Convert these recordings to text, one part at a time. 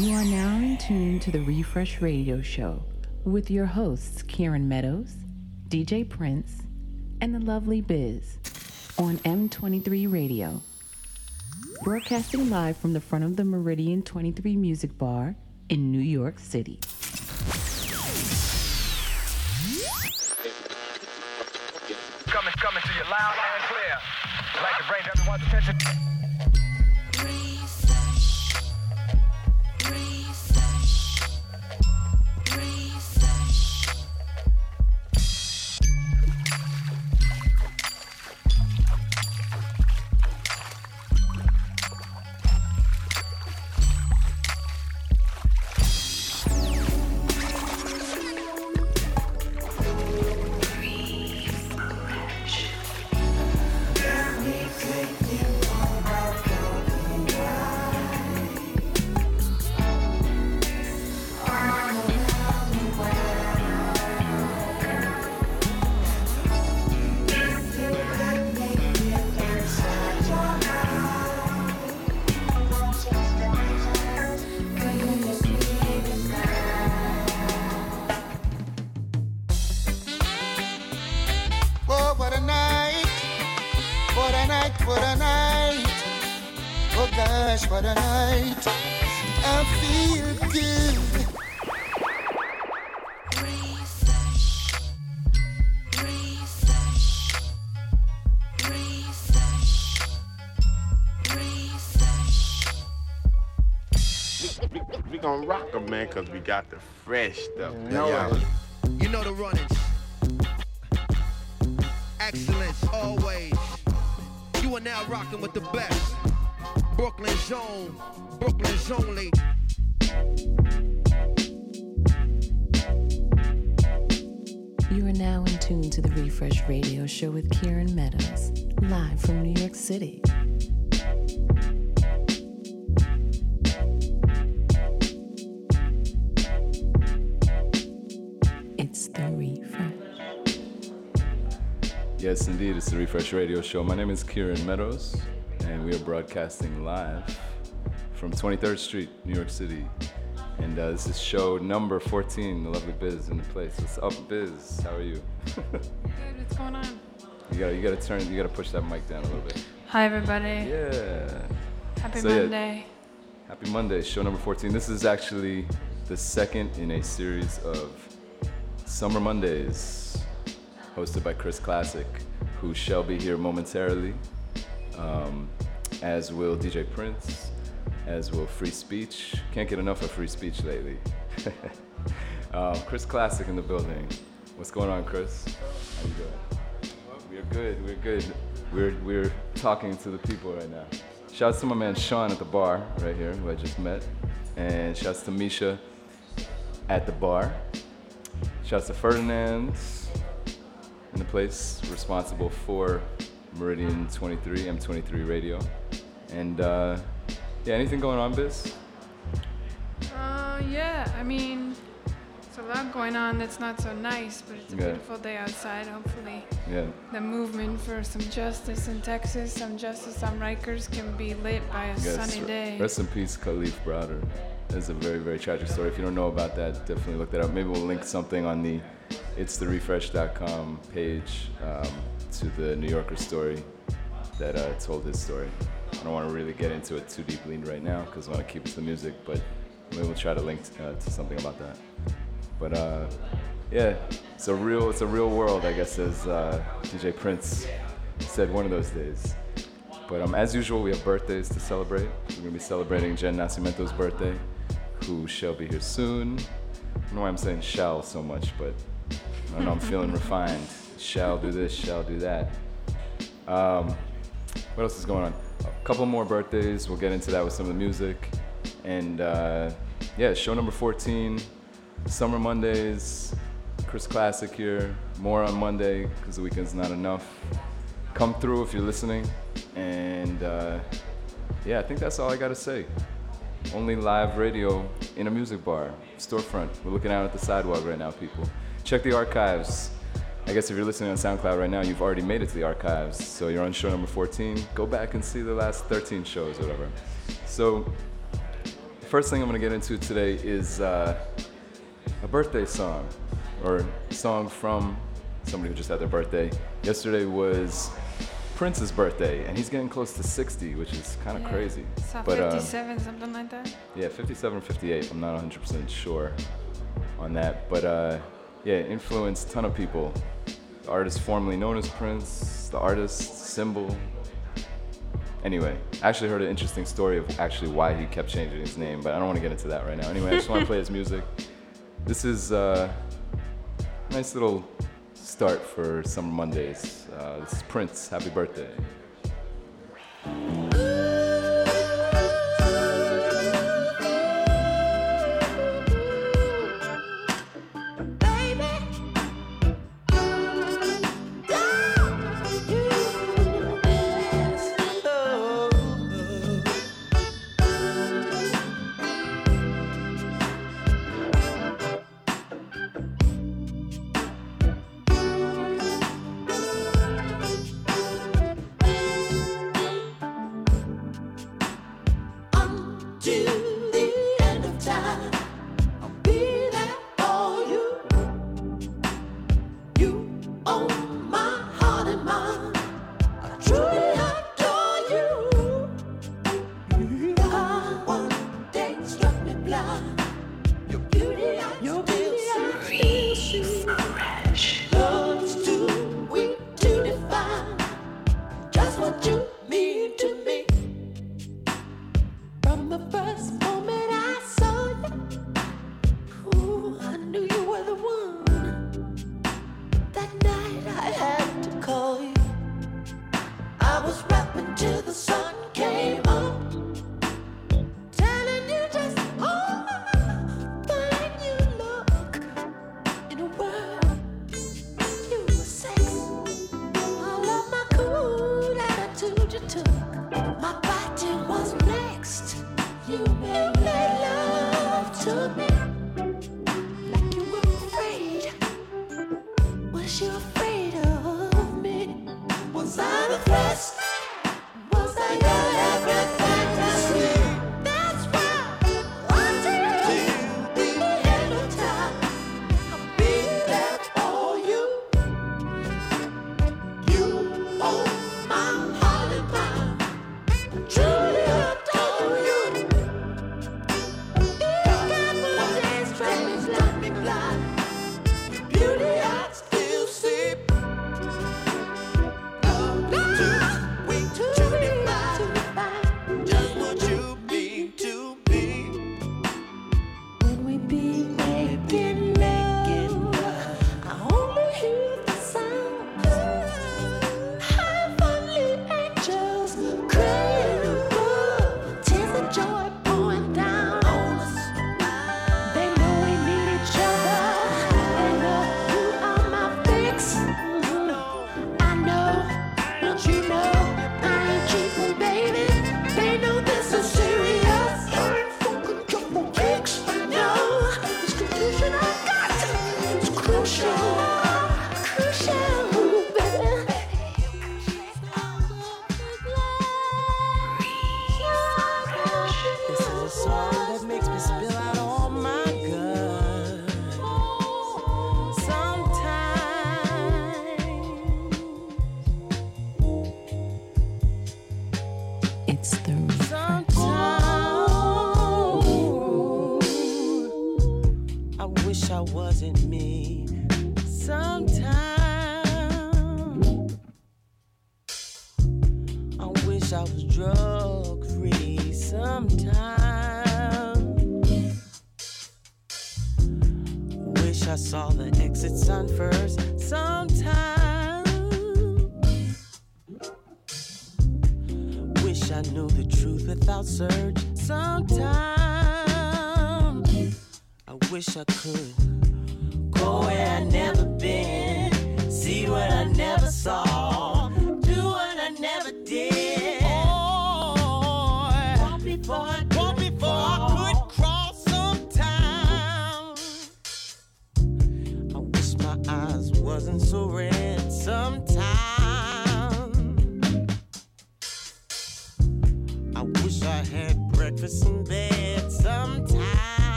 You are now in tune to the Refresh Radio Show with your hosts, Kieran Meadows, DJ Prince, and the lovely Biz on M23 Radio. Broadcasting live from the front of the Meridian 23 Music Bar in New York City. Coming, coming to you loud and clear. Like to bring everyone's attention. Fresh stuff. No. Yeah. Show. My name is Kieran Meadows, and we are broadcasting live from 23rd Street, New York City. And uh, this is show number 14, the lovely Biz in the place. What's up, Biz? How are you? Good, what's going on? You gotta, you gotta turn, you gotta push that mic down a little bit. Hi, everybody. Yeah. Happy So, Monday. Yeah, happy Monday, show number 14. This is actually the second in a series of Summer Mondays hosted by Chris Classic, who shall be here momentarily, um, as will DJ Prince, as will Frei Speech. Can't get enough of Frei Speech lately. um, Chris Classic in the building. What's going on, Chris? How you doing? We're good. We're good. We're we're talking to the people right now. Shouts to my man Sean at the bar right here, who I just met, and shouts to Misha at the bar. Shouts to Ferdinand in the place responsible for Meridian 23, M23 Radio. And uh, yeah, anything going on, Biz? Uh, yeah, I mean, it's a lot going on that's not so nice, but it's a Yeah. beautiful day outside. Hopefully, Yeah, the movement for some justice in Texas, some justice on Rikers can be lit by a yes. sunny day. Rest in peace, Kalief Browder. It's a very, very tragic story. If you don't know about that, definitely look that up. Maybe we'll link something on the it's the refresh.com page um, to the New Yorker story that uh, told his story. I don't want to really get into it too deeply right now because I want to keep it to the music, but maybe we'll try to link uh, to something about that. But uh, yeah, it's a real it's a real world, I guess, as uh, DJ Prince said one of those days. But um, as usual, we have birthdays to celebrate. We're gonna be celebrating Jen Nascimento's birthday, who shall be here soon. I don't know why I'm saying shall so much, but Know, I'm feeling refined. Shall do this, shall do that. Um, what else is going on? A couple more birthdays. We'll get into that with some of the music. And uh, yeah, show number 14, Summer Mondays, Chris Classic here. More on Monday because the weekend's not enough. Come through if you're listening. And uh, yeah, I think that's all I gotta say. Only live radio in a music bar, storefront. We're looking out at the sidewalk right now, people. Check the archives. I guess if you're listening on SoundCloud right now, you've already made it to the archives. So you're on show number 14. Go back and see the last 13 shows or whatever. So first thing I'm going to get into today is uh, a birthday song, or song from somebody who just had their birthday. Yesterday was Prince's birthday, and he's getting close to 60, which is kind of Yeah. crazy. So But, uh, 57, something like that. yeah, 57, 58. I'm not 100% sure on that, but uh, yeah, influenced a ton of people. The artist formerly known as Prince, the artist symbol. Anyway, I actually heard an interesting story of actually why he kept changing his name, but I don't want to get into that right now. Anyway, I just want to play his music. This is uh, a nice little start for summer Mondays. Uh, this is Prince. Happy birthday.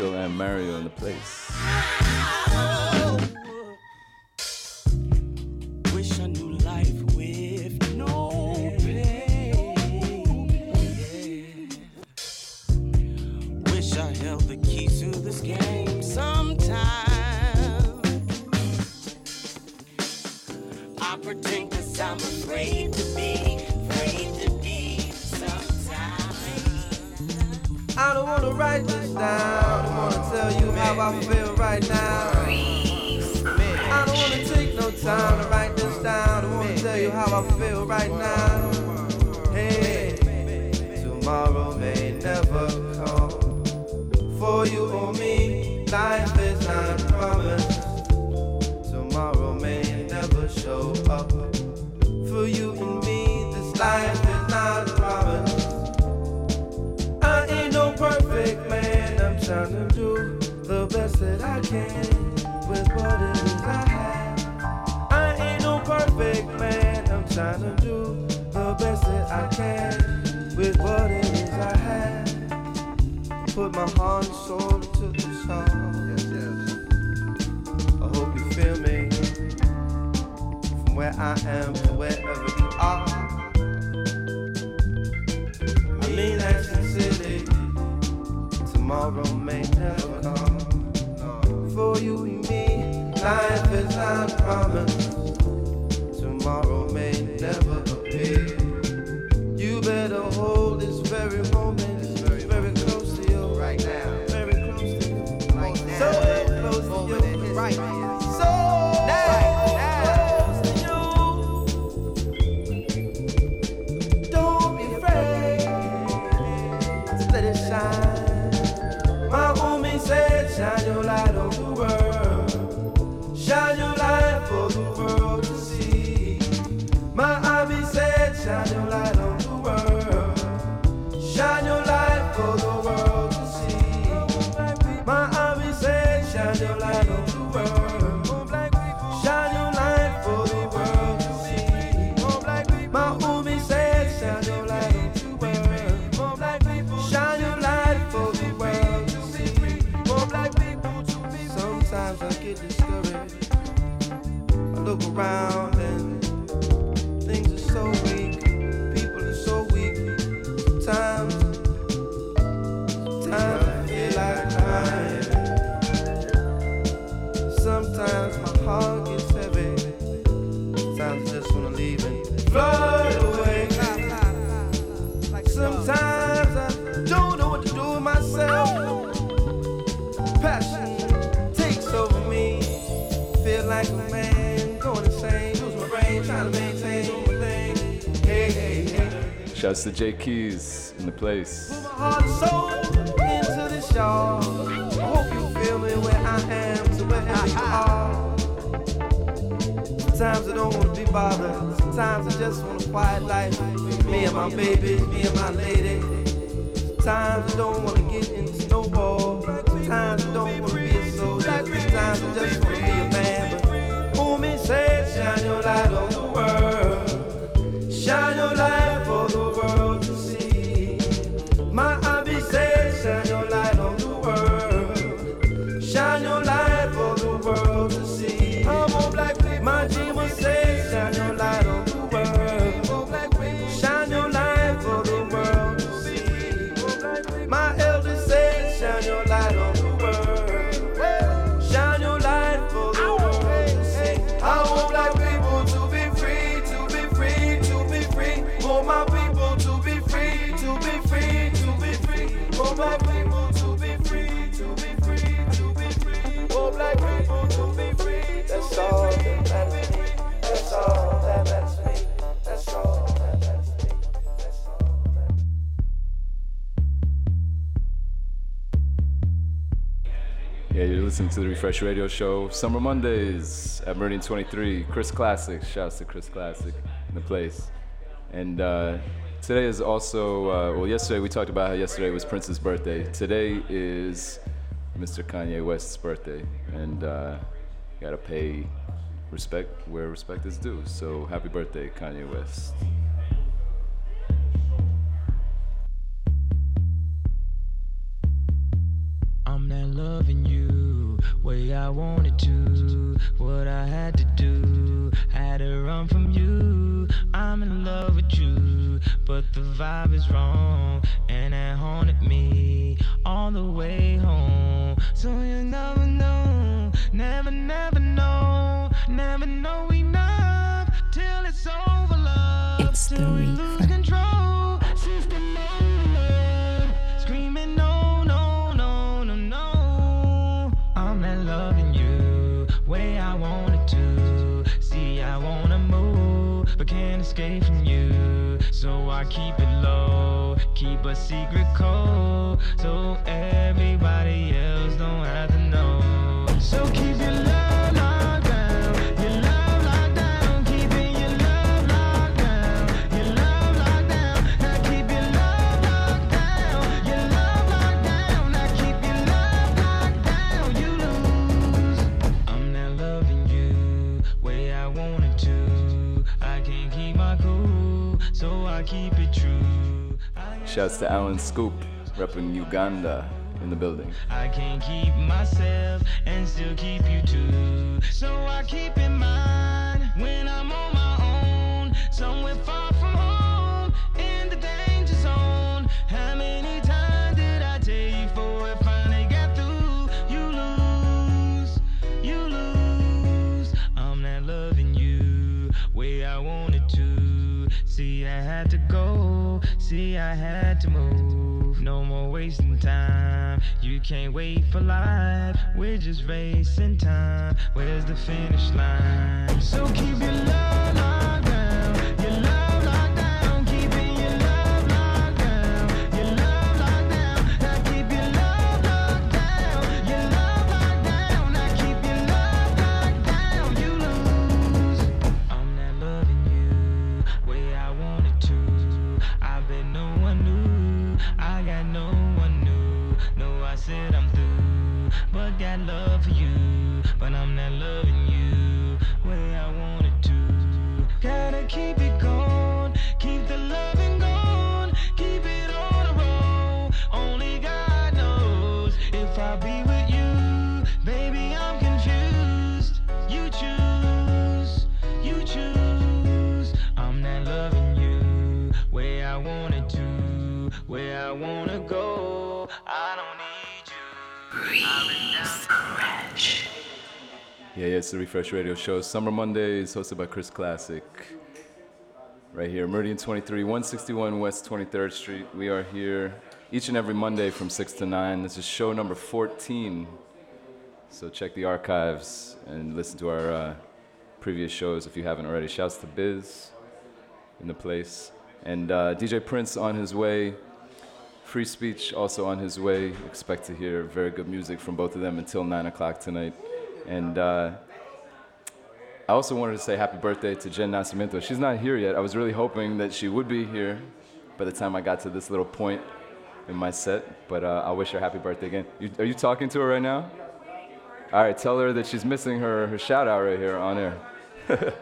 And Mario in the place. For you or me, life is not promised. Tomorrow may never show up. For you and me, this life is not promised. I ain't no perfect man. I'm trying to do the best that I can with what it is I have. I ain't no perfect man. I'm trying to do the best that I can Put my heart and soul into the song. Yes, yes. I hope you feel me from where I am to wherever you are. I mean that sincerely. Tomorrow may never come. For you and me, life is not promised. Said, Shouts to Jay Keys in the place. My heart and soul into. I hope you feel me where I am to you are. Sometimes I don't wanna be bothered. Sometimes I just want a quiet life. Me and my baby, me and my lady. Sometimes I don't wanna get in the snowball. Sometimes I don't wanna be a soldier. Sometimes I just wanna be a man. But homie said, shine your light on the world. Listening to the Refresh Radio Show. Summer Mondays at Meridian 23. Chris Classic. Shouts to Chris Classic in the place. And uh, today is also, uh, well, yesterday we talked about how yesterday was Prince's birthday. Today is Mr. Kanye West's birthday. And uh, gotta pay respect where respect is due. So happy birthday, Kanye West. I'm not loving you way I wanted to. What I had to do, had to run from you. I'm in love with you, but the vibe is wrong, and it haunted me all the way home. So you never know, never, never know, never know enough till it's over. Love, It's the till we lose but can't escape from you. So I keep it low, keep a secret code, so everybody else don't have to know. So keep your Shouts to Alan Scoop, repping Uganda in the building. I can't keep myself and still keep you too. So I keep in mind when I'm on my own, somewhere far from home, in the danger zone. How many times did I tell you before it finally got through? You lose, you lose. I'm not loving you way I wanted to. See, I had to go. See, I had to move. No more wasting time. You can't wait for life. We're just racing time. Where's the finish line? The Refresh Radio Show. Summer Mondays, hosted by Chris Classic. Right here, Meridian 23, 161 West 23rd Street. We are here each and every Monday from 6 to 9. This is show number 14. So check the archives and listen to our uh, previous shows if you haven't already. Shouts to Biz in the place. And uh, DJ Prince on his way. Frei Speech also on his way. Expect to hear very good music from both of them until 9 o'clock tonight. And uh, I also wanted to say happy birthday to Jen Nascimento. She's not here yet. I was really hoping that she would be here by the time I got to this little point in my set. But uh, I wish her happy birthday again. You, are you talking to her right now? All right, tell her that she's missing her, her shout out right here on air.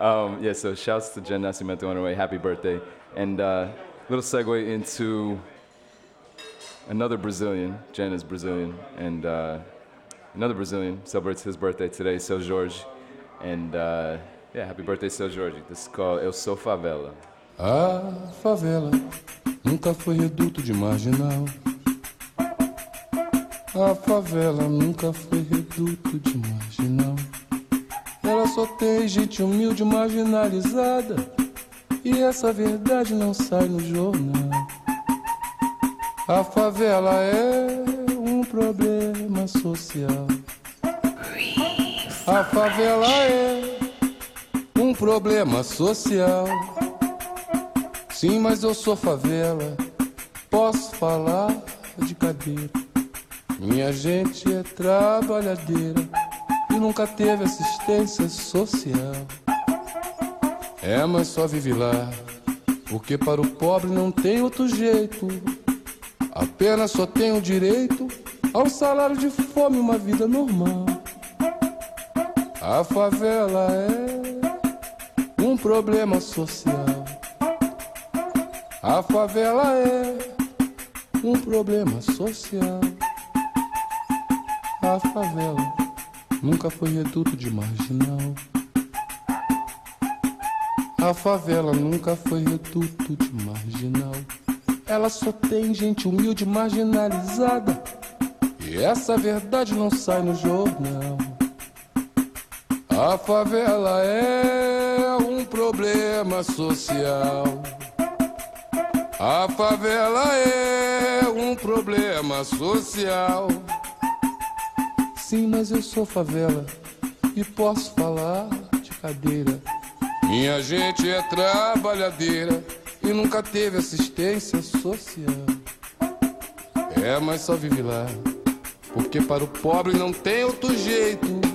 um, yeah, so shouts to Jen Nascimento on her way. Happy birthday. And uh, little segue into another Brazilian. Jen is Brazilian. And uh, another Brazilian celebrates his birthday today, Seu, Jorge. And uh, yeah, happy birthday, Seu Jorge. This is called Eu Sou Favela. A favela nunca foi reduto de marginal. A favela nunca foi reduto de marginal. Ela só tem gente humilde marginalizada. E essa verdade não sai no jornal. A favela é um problema social. A favela é um problema social. Sim, mas eu sou favela. Posso falar de cadeira. Minha gente é trabalhadeira e nunca teve assistência social. É, mas só vive lá, porque para o pobre não tem outro jeito. Apenas só tem o direito ao salário de fome, uma vida normal. A favela é um problema social. A favela é um problema social. A favela nunca foi reduto de marginal. A favela nunca foi reduto de marginal. Ela só tem gente humilde marginalizada. E essa verdade não sai no jornal. A favela é um problema social. A favela é um problema social. Sim, mas eu sou favela e posso falar de cadeira. Minha gente é trabalhadeira e nunca teve assistência social. É, mas só vive lá, porque para o pobre não tem outro jeito.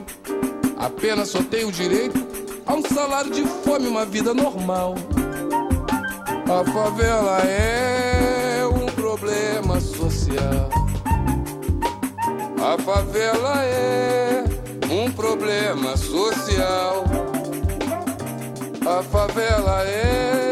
Apenas só tem o direito a um salário de fome, uma vida normal. A favela é um problema social. A favela é um problema social. A favela é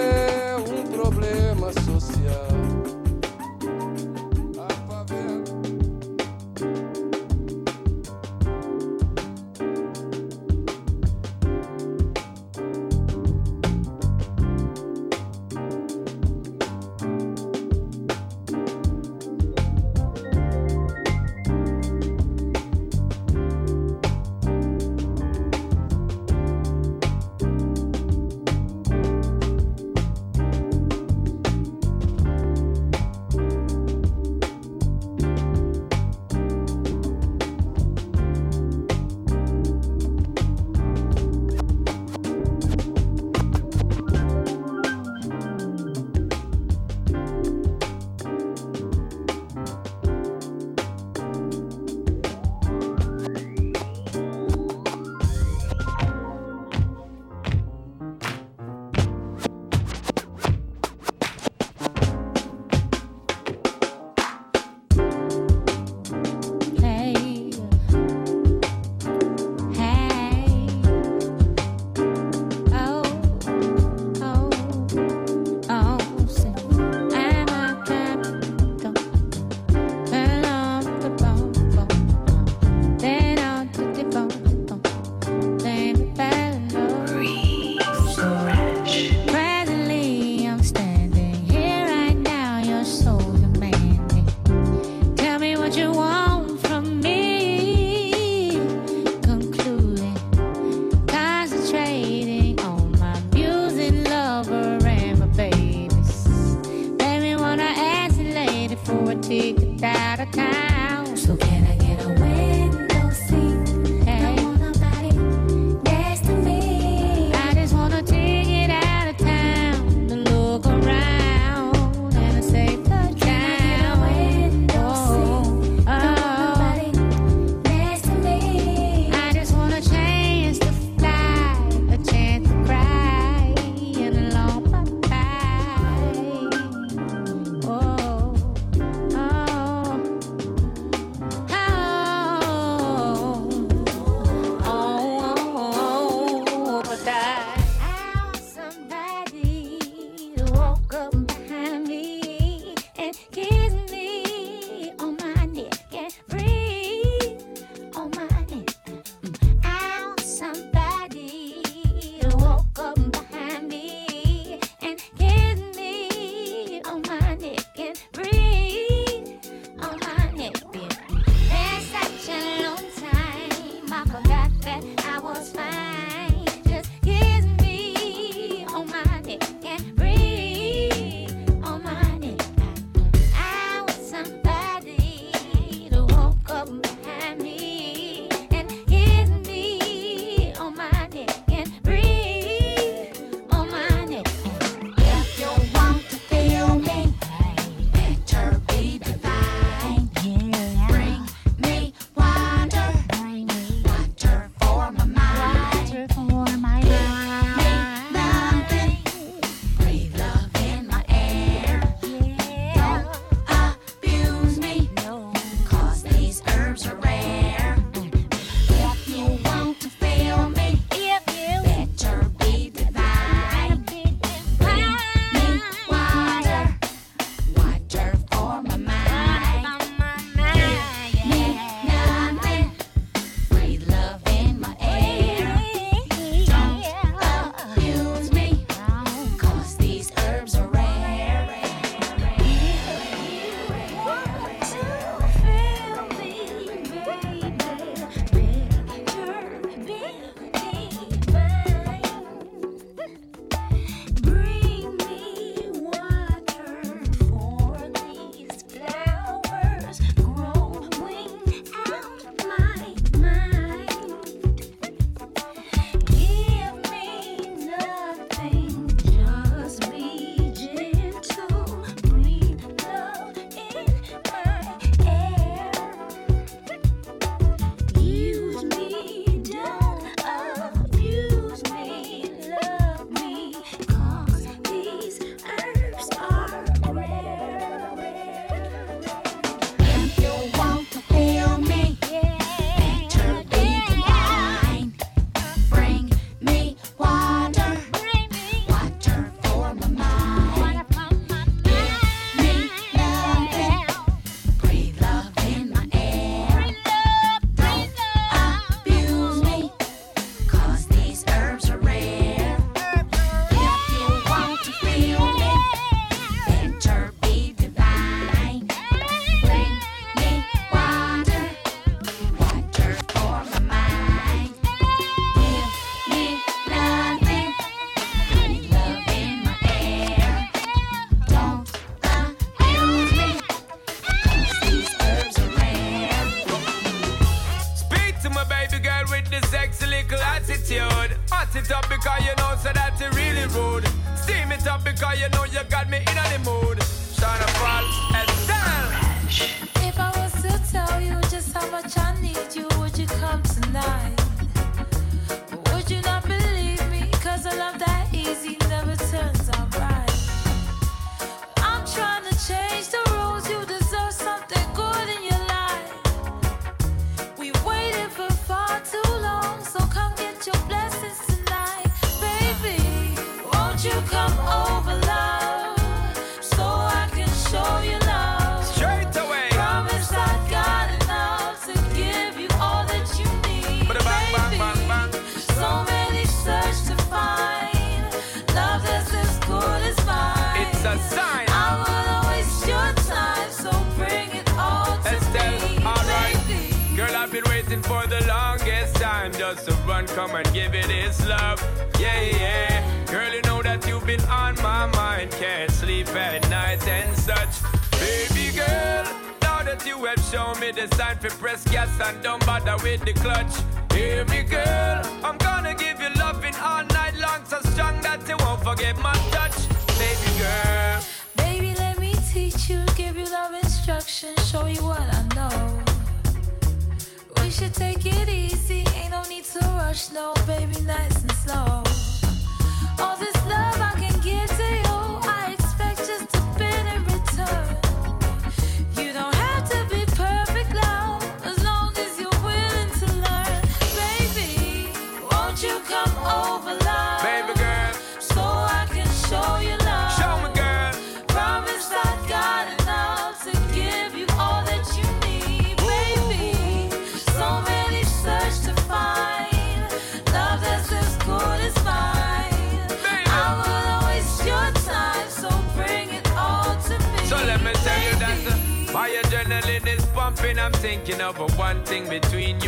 tick at a time.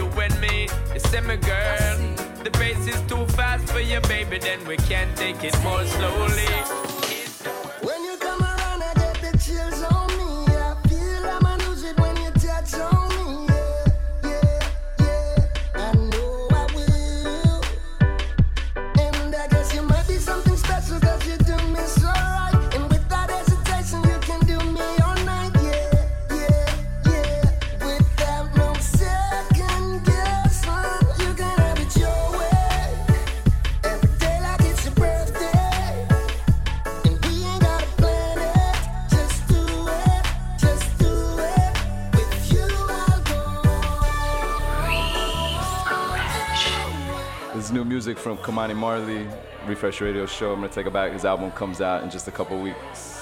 you and me. You say girl, the pace is too fast for you, baby. Then we can't take it more slowly. Ky-Mani Marley, Refresh Radio Show. I'm going to take it back. His album comes out in just a couple weeks.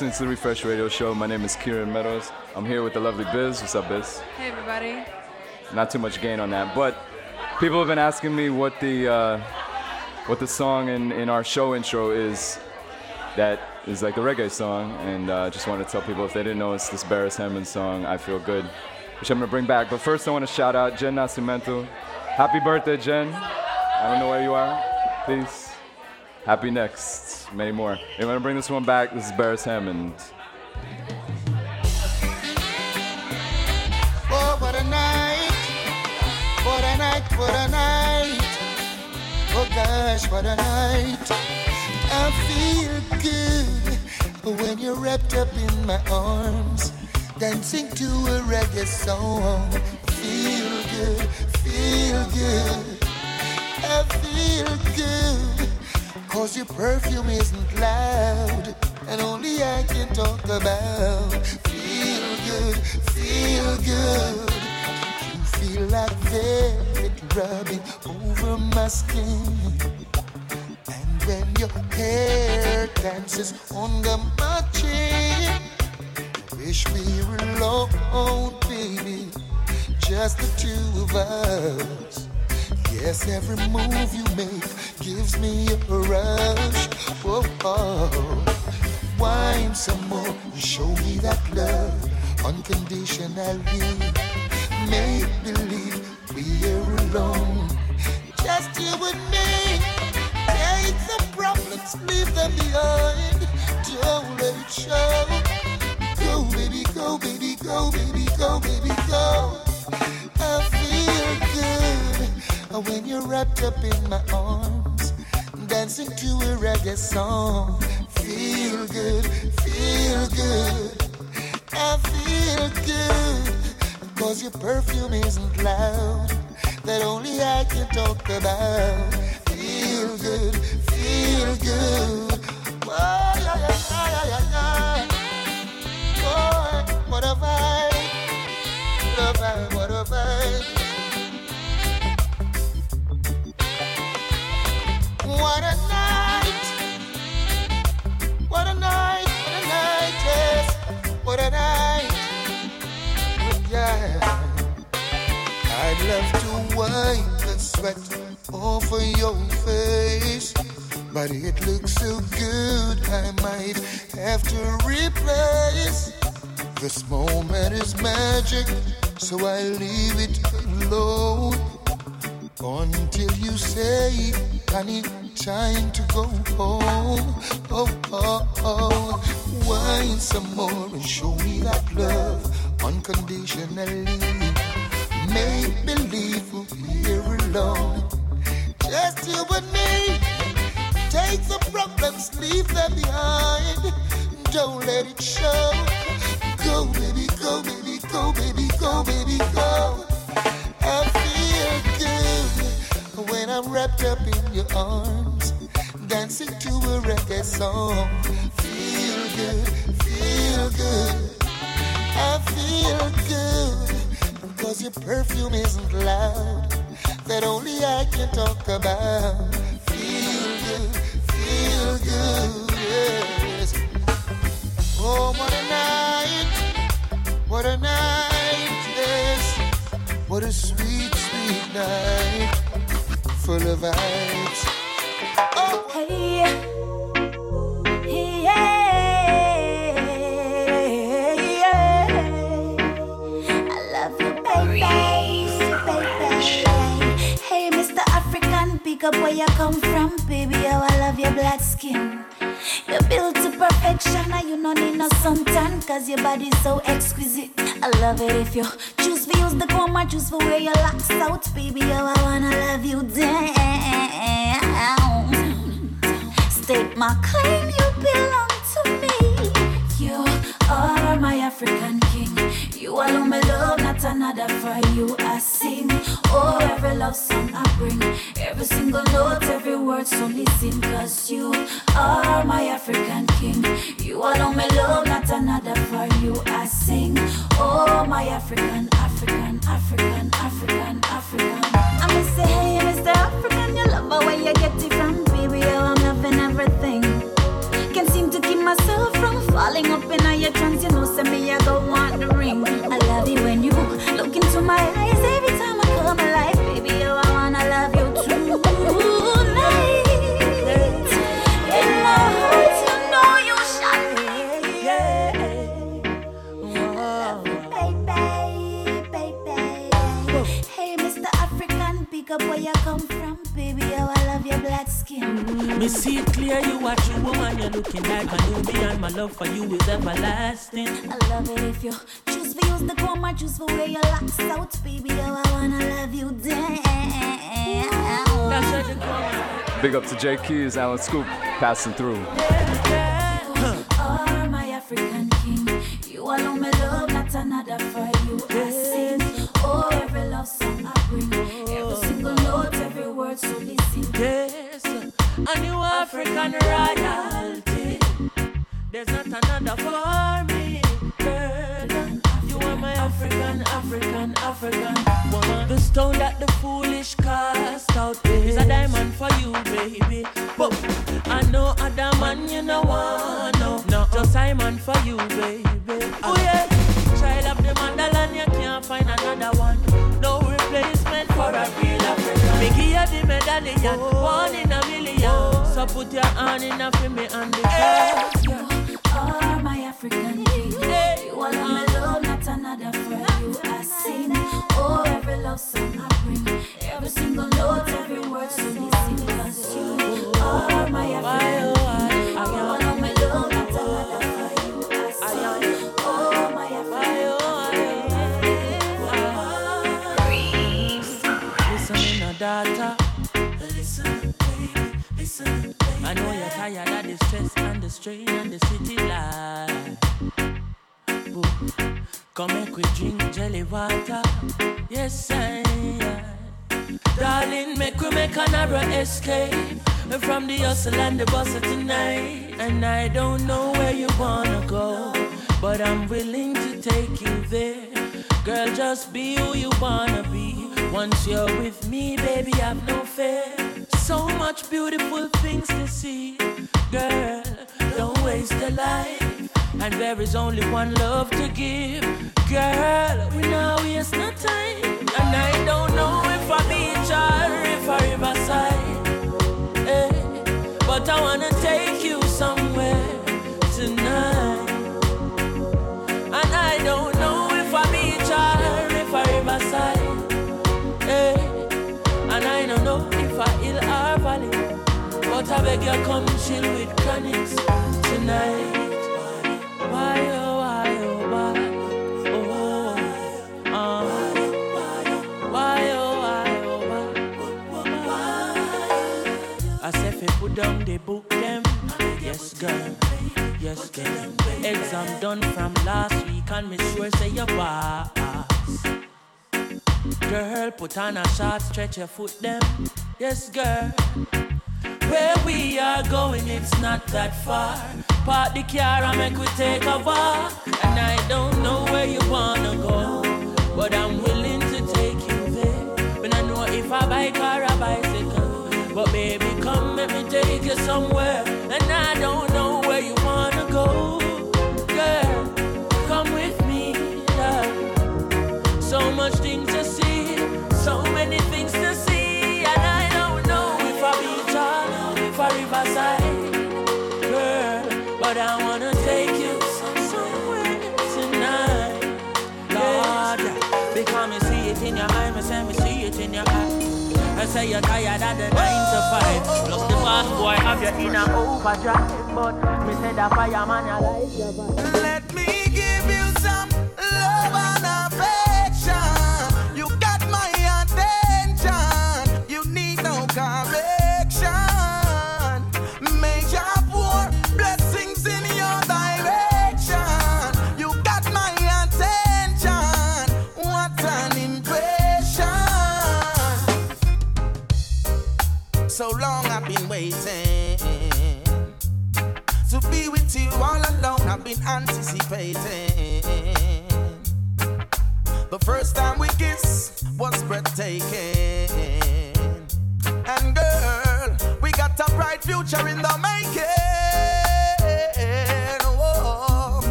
Listening to the Refresh Radio Show. My name is Kieran Meadows. I'm here with the lovely Biz. What's up, Biz? Hey, everybody. Not too much gain on that, but people have been asking me what the uh, what the song in, in our show intro is that is like the reggae song, and uh, just want to tell people if they didn't know, it's this Beres Hammond song, I Feel Good, which I'm gonna bring back. But first, I want to shout out Jen Nascimento. Happy birthday, Jen. I don't know where you are. Please. Happy next. Many more. You want to bring this one back? This is Beres Hammond. Oh, what a night. What a night, what a night. Oh gosh, what a night. I feel good when you're wrapped up in my arms, dancing to a reggae song. Feel good, feel good. I feel good. Cause your perfume isn't loud, and only I can talk about. Feel good, feel good. You feel like velvet rubbing over my skin. And when your hair dances on the my chin, wish we were alone, baby, just the two of us. Yes, every move you make gives me a rush. Whoa, oh. Wine some more, show me that love unconditionally. Make believe we're alone, just you and me. Take the problems, leave them behind. Don't let it show. Go, baby, go, baby, go, baby, go, baby, go. I feel good when you're wrapped up in my arms, dancing to a reggae song. Feel good, feel good, I feel good. Cause your perfume isn't loud, that only I can talk about. Feel good, feel good. Oh, yeah, yeah, yeah, yeah, yeah. Oh, what have I? Yeah. I'd love to wipe the sweat off of your face, but it looks so good, I might have to replace. This moment is magic, so I leave it alone until you say, honey, time to go home. Oh, oh, oh. Wine some more and show me that love unconditionally. Make believe we'll be here alone. Just you and me. Take the problems, leave them behind. Don't let it show. Go, baby, go, baby, go, baby, go, baby, go. I feel good when I'm wrapped up in your arms, dancing to a reggae song. Feel good, feel good. I feel good because your perfume isn't loud, that only I can talk about. Feel good, feel good, yes. Oh, what a night, what a night, yes. What a sweet, sweet night, full of vibes. Up where you come from, baby. Oh, I love your black skin. You're built to perfection, and you no need no suntan, cause your body's so exquisite. I love it if you choose to use the comb or choose for wear your locks out, baby. Oh, I wanna love you down. State my claim, you belong to me. You are my African king. You alone my love, not another for you I sing. Oh, every love song I bring, every single note, every word. So listen, cause you are my African king. You alone my love, not another for you I sing. Oh, my African, African, African, African, African. I'm gonna say, hey, Mr. African, you love the way you get it from, falling up in your trance. You know, send me, I go want the ring. I love it when you look into my eyes Me see it clear, you are true woman, you're looking like a newbie, and my love for you is everlasting. I love it if you choose to use the comb or choose for wear your locks out, baby. Oh, I wanna love you down. That's where the. Big up to J Keys, Alan Scoop, passing through. You are my African king. You alone my love, not another for you. I sing. Oh, every love song I bring, every single note, every word. So listen. Yes, a new African royalty. There's not another for me, girl. You are my African, African, African woman. The stone that the foolish cast out is a diamond for you, baby. But I know other man you no want, no. Just diamond for you, baby. Oh yeah, child of the motherland, you can't find another one. No replacement for a real African. Me give you the medallion, one in a million. So put your hand in a for me and the You Once you're with me, baby, I've no fear. So much beautiful things to see. Girl, don't waste a life. And there is only one last week and me sure say you boss. girl put on a short stretch your foot them yes girl where we are going, it's not that far. Park the car and make we take a walk. And I don't know where you wanna go, but I'm willing to take you there. But I know if I bike or a bicycle, but baby, come let me take you somewhere. And I don't know I say you're tired of the nine to five. Plus the fast boy have you in a overdrive, but me say the fireman I like your vibe. Been anticipating.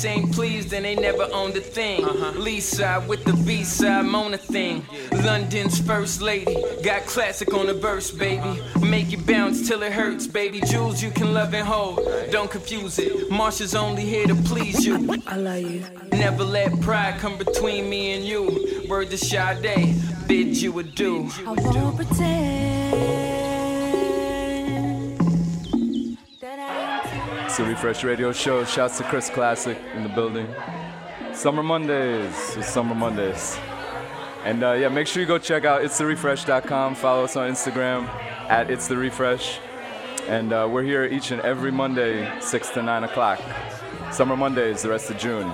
These cats ain't pleased and they never owned a thing. Uh-huh. Lee side with the B side, Mona thing. London's first lady, got classic on the verse, baby. Make it bounce till it hurts, baby. Jules, you can love and hold. Don't confuse it. Marsha's only here to please you. I love you. Never let pride come between me and you. Word to Sade, bid you adieu. I won't pretend Refresh Radio Show. Shouts to Chris Classic in the building. Summer Mondays. It's Summer Mondays. And uh, yeah, make sure you go check out it'stherefresh.com. Follow us on Instagram at it's the refresh. And uh, we're here each and every Monday, 6 to 9 o'clock. Summer Mondays, the rest of June.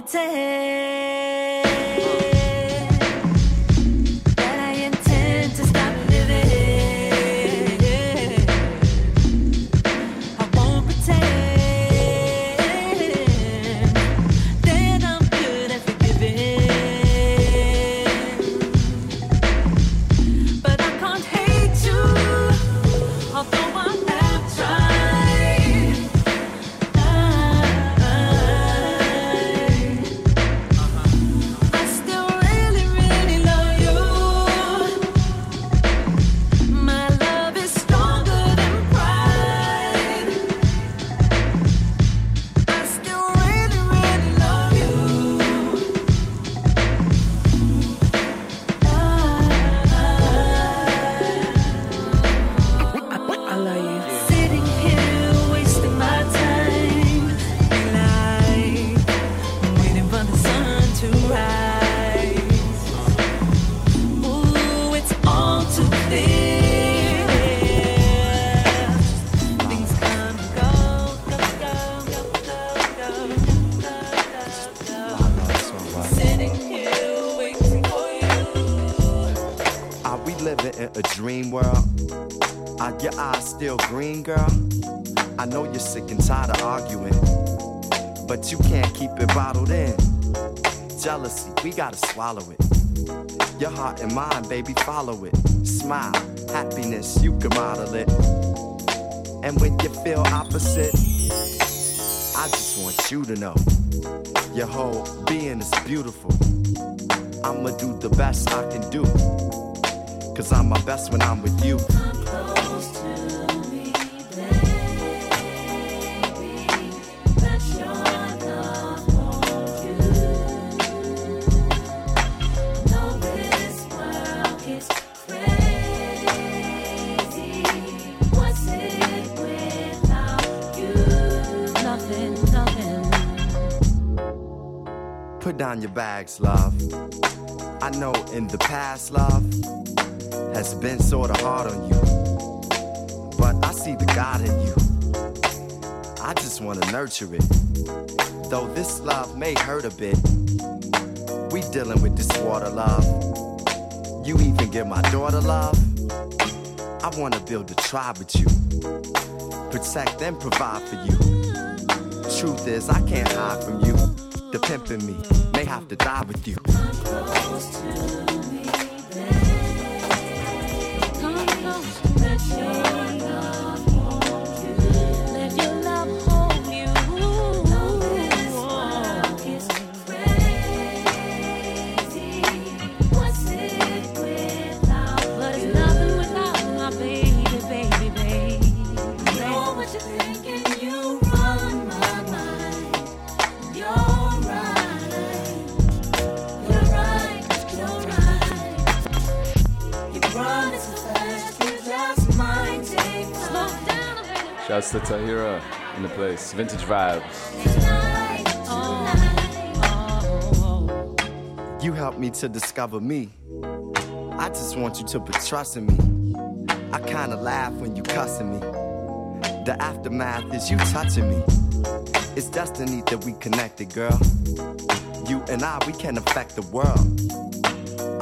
Pretend sick and tired of arguing, but you can't keep it bottled in. Jealousy, we gotta swallow it. Your heart and mind, baby, follow it. Smile, happiness, you can model it. And when you feel opposite, I just want you to know your whole being is beautiful. I'ma do the best I can do. Cause I'm my best when I'm with you. Bags, love. I know in the past, love has been sorta hard on you. But I see the God in you. I just wanna nurture it. Though this love may hurt a bit, we dealing with this water love. You even give my daughter love. I wanna build a tribe with you. Protect and provide for you. Truth is, I can't hide from you. The pimp in me have to die with you. In the place. Vintage vibes. You helped me to discover me. I just want you to put trust in me. I kinda laugh when you cussing me. The aftermath is you touching me. It's destiny that we connected, girl. You and I, we can affect the world.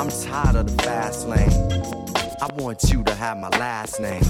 I'm tired of the fast lane. I want you to have my last name.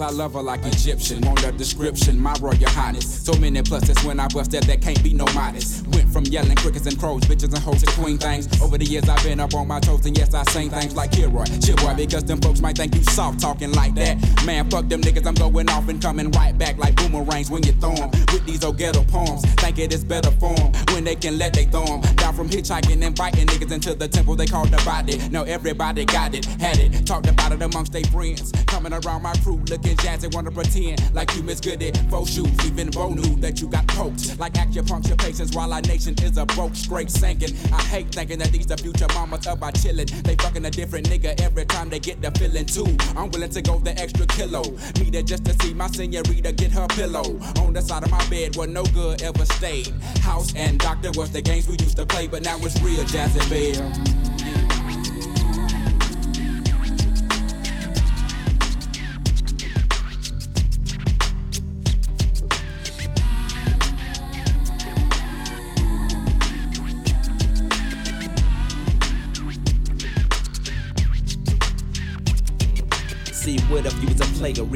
I love her like Egyptian. Want a description, my royal highness. So many pluses when I bust that, that can't be no modest. Went from yelling crickets and crows, bitches and hoes to queen things. Over the years, I've been up on my toes, and yes, I sing things like Kilroy, shit boy, because them folks might think you soft talking like that. Man, fuck them niggas, I'm going off and coming right back like boomerangs when you throw 'em. With these old ghetto poems, think it is better form when they can let they throw 'em. Down from hitchhiking, and inviting niggas into the temple they call the body. Now everybody got it, had it, talked about it amongst their friends. Around my crew, looking jazzy, wanna pretend like you miss good at faux shoes. Even Bo knew that you got poked. Like acupuncture patients while our nation is a broke, straight sinking. I hate thinking that these the future mamas up by chillin'. They fucking a different nigga every time they get the feeling too. I'm willing to go the extra kilo. Me there just to see my senorita get her pillow. On the side of my bed where no good ever stayed. House and doctor was the games we used to play, but now it's real jazzy bell.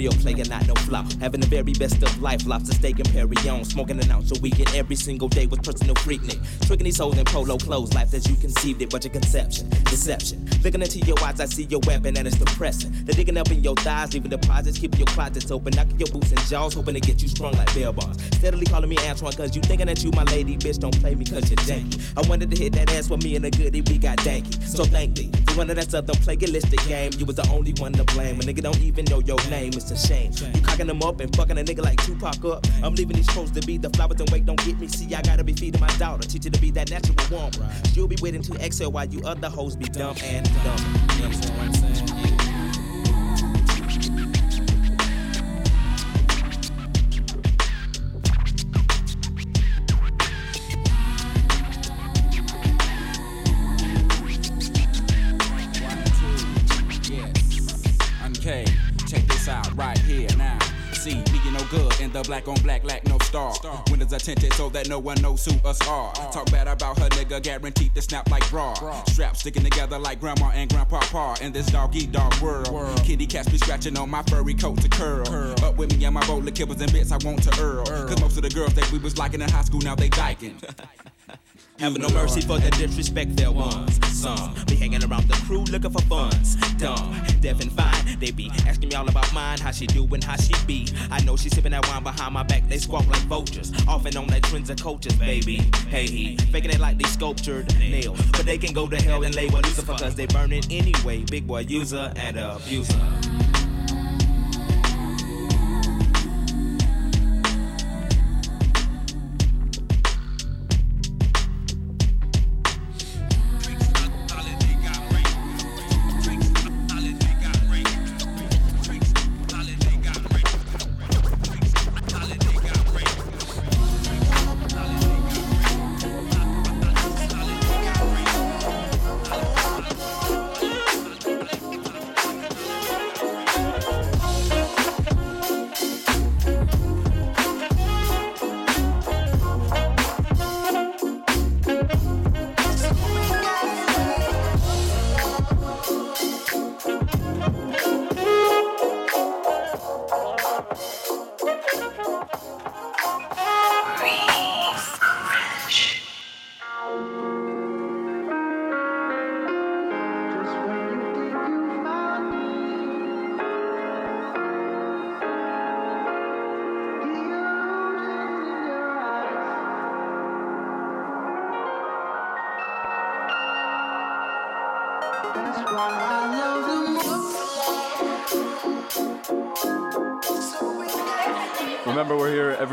Real player, not no flop? Having the very best of life, lobster steak and Perry on, smoking an ounce a weekend every single day with personal freaknik. Tricking these hoes in polo clothes, life as you conceived it, but your conception, deception. Looking into your eyes, I see your weapon, and it's depressing. They're digging up in your thighs, leaving deposits, keeping your closets open, knocking your boots and jaws, hoping to get you strung like bell bonds. Steadily calling me Antoine, cause you thinking that you my lady, bitch, don't play me cause you're janky. I wanted to hit that ass with me and a goodie, we got danky. So thank thee. For one of that southern plagiaristic game, you was the only one to blame. A nigga don't even know your name, it's a shame. You cocking them up and fucking a nigga like Tupac up. I'm leaving these clothes to be the flowers and wait, don't get me. See, I gotta be feeding my daughter, teach her to be that natural woman. She'll be waiting to exhale while you other hoes be dumb and dumb. You understand what I'm saying? That no one knows who us are. Talk bad about her nigga, guaranteed to snap like bra. Straps sticking together like grandma and grandpa par in this dog eat dog world. Kitty cats be scratching on my furry coat to curl. Up with me and my bowl of kibbles and bits I want to earl. Cause most of the girls that we was liking in high school now they dyking. Having no mercy for the disrespect there ones. Some be hanging around the crew looking for funds. Dumb, deaf and fine. They be asking me all about mine, how she do and how she be. I know she sipping that wine behind my back. They squawk like vultures. Off and on that trends of cultures, baby. Hey, he faking it like they sculptured nails. But they can go to hell and lay label Lucifer cause they burn it anyway. Big boy user and abuser.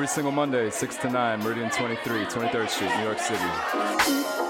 Single Monday, 6 to 9, Meridian 23, 23rd Street, New York City.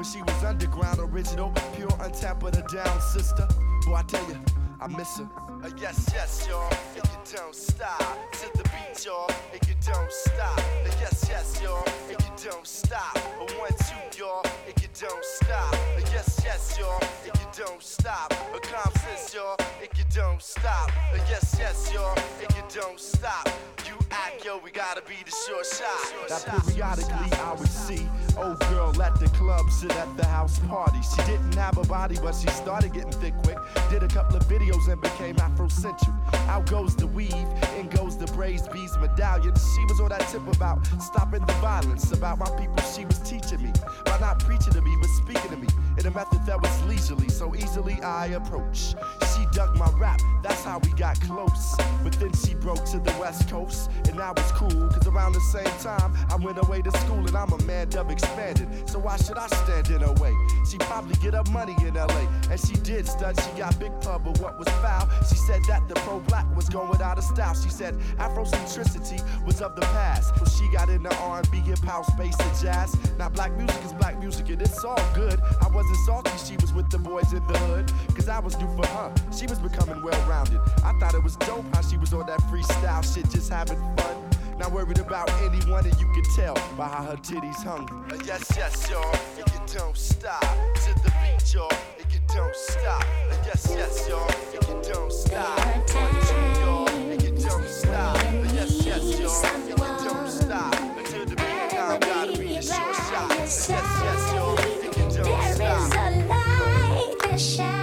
When she was underground, original, pure, untapped, but a down sister. Boy, I tell you, I miss her. Uh, yes, yes, y'all, and you don't stop to the beat, y'all, and you don't stop. Uh, yes, yes, y'all, and you don't stop. A one, two, y'all, and you don't stop. Uh, yes, yes, y'all, and you don't stop. A calm sense, y'all, and you don't stop. Uh, yes, yes, y'all, and you don't stop. You act, yo, we gotta be the short shot. That periodically I would see old girl at the club, sit at the house party. She didn't have a body, but she started getting thick quick. Did a couple of videos and became Afrocentric. Out goes the weave, in goes the braids, beads, medallion. She was on that tip about stopping the violence, about my people. She was teaching me by not preaching to me, but speaking to me in a method that was leisurely, so easily I approach. She dug my rap, that's how we got close. But then she broke to the west coast, and that was cool, cause around the same time I went away to school, and I'm a man dub expanded. So why should I stand in her way? She probably get her money in LA, and she did stud. She got big pub, but what was foul? She said that the pro black was going out of style. She said Afrocentricity was of the past. So she got into R&B, hip house, space, and jazz. Now black music is black music, and it's all good. I wasn't salty, she was with the boys in the hood, cause I was new for her. She was becoming well rounded. I thought it was dope how she was on that freestyle shit, just having fun. Not worried about anyone, and you can tell by how her titties hung. Uh, yes, yes, y'all, and you don't stop to the beat, y'all, and you don't stop. Uh, yes, yes, y'all, and you don't stop. One, two, y'all, and you don't stop. Uh, yes, yes, y'all, and you don't stop until the beat now gotta be a short shot. Uh, yes, yes, y'all, and you don't There is stop. a light that shines,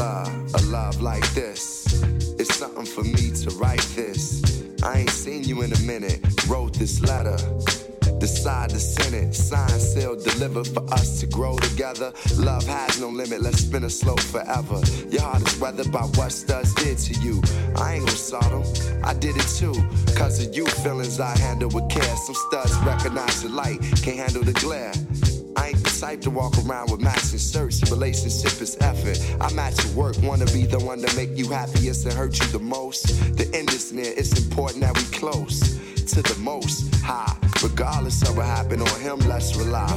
a love like this. It's something for me to write this. I ain't seen you in a minute. Wrote this letter. Decide to send it. Sign, seal, deliver for us to grow together. Love has no limit. Let's spin a slope forever. Your heart is weathered by what studs did to you. I ain't gonna saw them. I did it too. Cause of you, feelings I handle with care. Some studs recognize the light, can't handle the glare. I ain't the type to walk around with matching shirts. Relationship is effort. I match your work, wanna be the one to make you happiest and hurt you the most. The end is near, it's important that we close to the most high. Regardless of what happened on him, let's rely.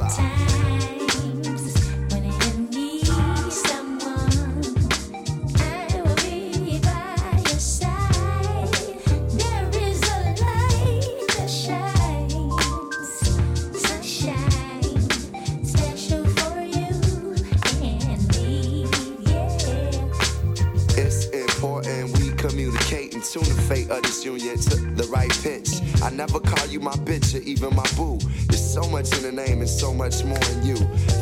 It's tune the fate of this union to the right pitch. I never call you my bitch or even my boo. There's so much in the name and so much more in you.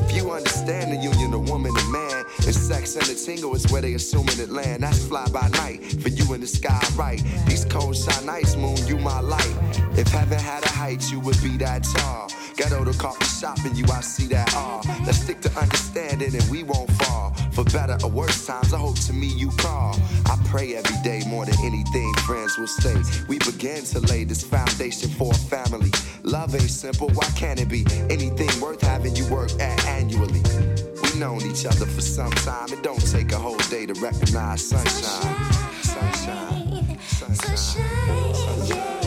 If you understand the union of woman and man, and sex and the tingle is where they assuming it land. That's fly by night for you in the sky, right? These cold shine nights, moon, you my light. If heaven had a height, you would be that tall. Ghetto to coffee shop and you, I see that R. Let's stick to understanding and we won't fall. For better or worse times, I hope to me you call. I pray every day more than anything, friends will stay. We begin to lay this foundation for a family. Love ain't simple, why can't it be? Anything worth having you work at annually. We known each other for some time. It don't take a whole day to recognize sunshine. Sunshine. Sunshine. Yo,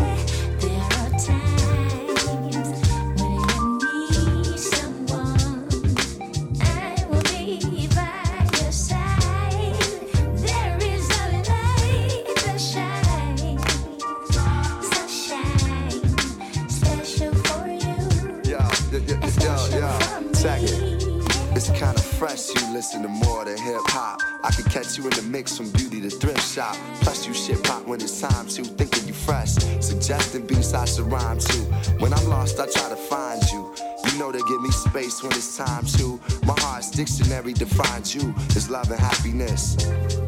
It's kinda fresh, you listen to more than hip hop. I can catch you in the mix from beauty to thrift shop. Plus, you shit pop when it's time to, thinking you fresh. Suggesting beats I should rhyme to. When I'm lost, I try to find you. Know they give me space when it's time to. My heart's dictionary defines you as love and happiness.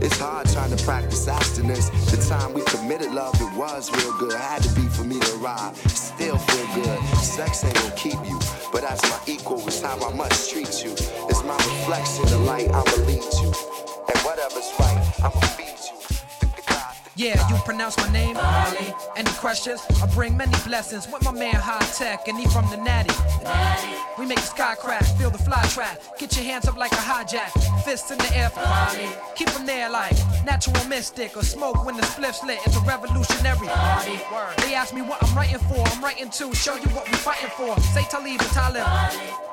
It's hard trying to practice abstinence. The time we committed love, it was real good. Had to be for me to arrive. Still feel good. Sex ain't gonna keep you, but as my equal, it's how I must treat you. It's my reflection, the light I'ma lead you. And whatever's right, I'ma feed you. Yeah, you pronounce my name? Ali. Any questions? I bring many blessings with my man Hi-Tek, and he from the Natty. We make the sky crack, feel the fly trap. Get your hands up like a hijack, fists in the air for Molly. Keep them there like natural mystic or smoke when the spliff's lit. It's a revolutionary party. They ask me what I'm writing for. I'm writing to show you what we fighting for. Say Talib and Talib.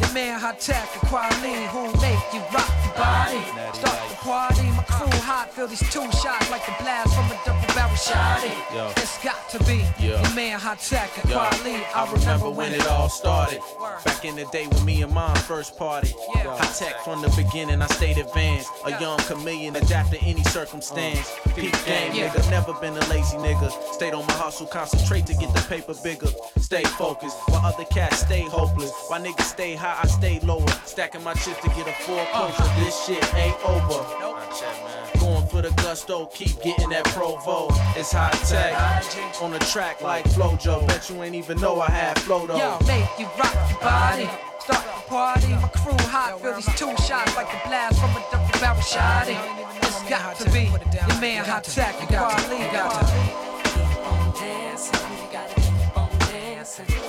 your man Hi-Tek and Kweli who make you rock the body. Start the party, my crew hot, feel these two shots like the blast from a double barrel shotty. Yo. It's got to be Yeah. your man Hi-Tek and Yo, Kweli. I remember when it all started. Back in the day when me and mom first party. Hi-Tek from the beginning, I stayed advanced. A young chameleon, adapt to any circumstance. Uh, Peak game, Yeah. nigga. Never been a lazy nigga. Stayed on my hustle, concentrate to get the paper bigger. Stay focused, while other cats stay hopeless. While niggas stay high, I stay lower. Stacking my chips to get a foreclosure. This shit ain't over. Going for the gusto, keep getting that provo. It's high tech. On the track like Flojo. Bet you ain't even know I had flow though. Yo, make you rock your body. Start the party, my crew hot, feel these two shots like the blast from a double barrel shotty. It's got to be your man Hi-Tek and Kweli. Got to be. Whatever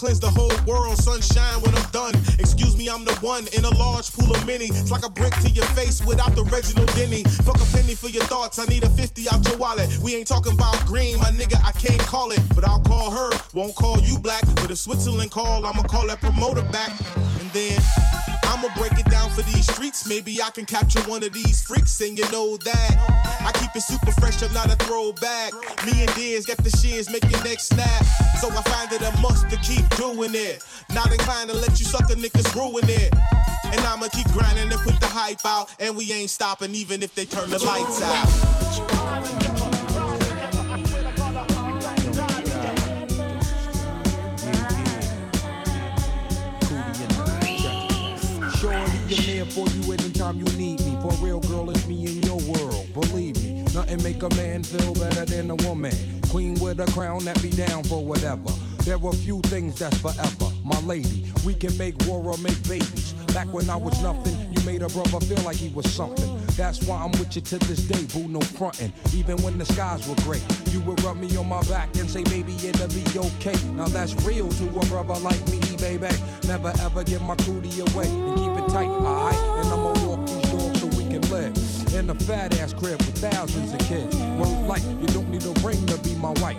cleanse the whole world, sunshine when I'm done. Excuse me, I'm the one in a large pool of many. It's like a brick to your face without the Reginald Denny. Fuck a penny for your thoughts, I need a 50 out your wallet. We ain't talking about green, my nigga, I can't call it. But I'll call her, won't call you black. But if Switzerland call, I'ma call that promoter back. And then I'ma break it down for these streets. Maybe I can capture one of these freaks, and you know that. I keep it super fresh, I'm not a throwback. Me and Diz got the shears, make your neck snap. So I find it a must to keep doing it. Not inclined to let you sucker niggas ruin it. And I'ma keep grinding and put the hype out. And we ain't stopping even if they turn the lights out. Surely you're for you anytime you need me. For real, girl, it's me in your world. Believe me, nothing make a man feel better than a woman. Queen with a crown that be down for whatever. There are few things that's forever. My lady, we can make war or make babies. Back when I was nothing, made a brother feel like he was something. That's why I'm with you to this day, boo, no frontin'. Even when the skies were gray, you would rub me on my back and say, baby, it'll be okay. Now that's real to a brother like me, baby. Never ever give my cootie away and keep it tight, alright? And I'ma walk these dogs so we can live. In a fat ass crib with thousands of kids. Word like, you don't need a ring to be my wife.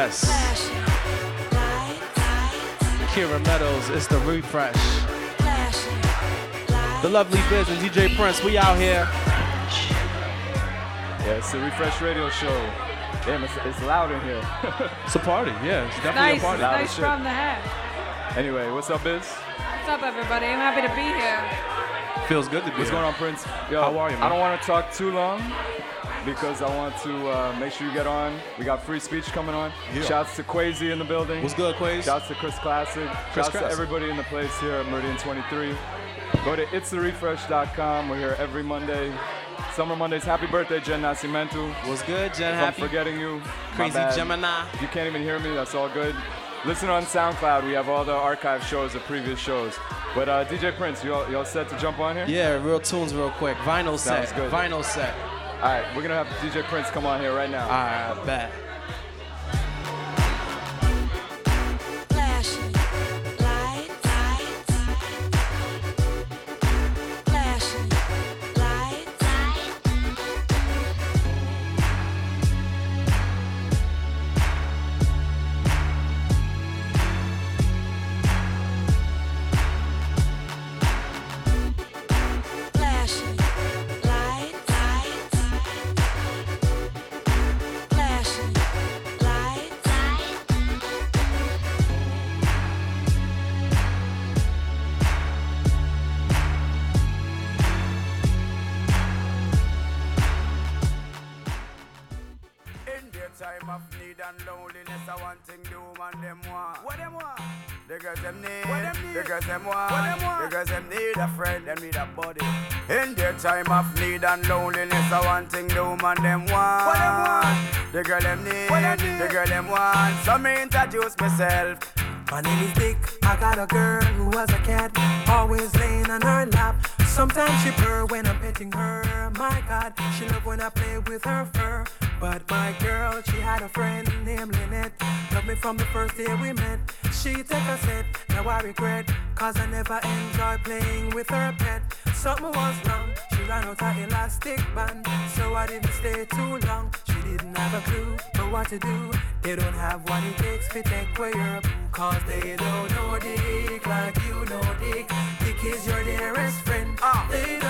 Yes. Kieran Meadows, it's the refresh. The lovely Biz and DJ Prince, we out here. Yeah, it's the Refresh Radio Show. Damn, it's, it's loud in here. it's a party, yeah. It's definitely Nice, a party. nice from the hat. Anyway, what's up, Biz? What's up, everybody? I'm happy to be here. Feels good to be What's here. going on, Prince? Yo, How are you, man? I don't want to talk too long, because I want to uh, make sure you get on. We got Frei Speech coming on. Yeah. Shouts to Quasi in the building. What's good, Quaz? Shouts to Chris Classic. Chris Shouts to everybody in the place here at Meridian 23. Go to itstherefresh.com. We're here every Monday. Summer Mondays. Happy birthday, Jen Nascimento. What's good, Jen? If Happy- I'm forgetting you. Crazy. Gemini. If you can't even hear me, that's all good. Listen on SoundCloud. We have all the archive shows the previous shows. But uh, DJ Prince, you all, you all set to jump on here? Yeah, real tunes, real quick. Vinyl set. Vinyl set. All right, we're gonna have DJ Prince come on here right now. Right, bet. Time of need and loneliness, I want thing the woman them want. What them want? The girl them need. What them need? The girl them want. So me introduce myself. My name is Dick. I got a girl who was a cat, always laying on her lap. Sometimes she purr when I'm petting her. My God, she love when I play with her fur. But my girl, she had a friend named Lynette. Loved me from the first day we met. She take a set, now I regret. Cause I never enjoy playing with her pet. Something was wrong, she ran out her elastic band. So I didn't stay too long. She didn't have a clue but what to do. They don't have what it takes to take away your boo. Cause they don't know Dick like you know Dick. Dick is your dearest friend. Ah. They don't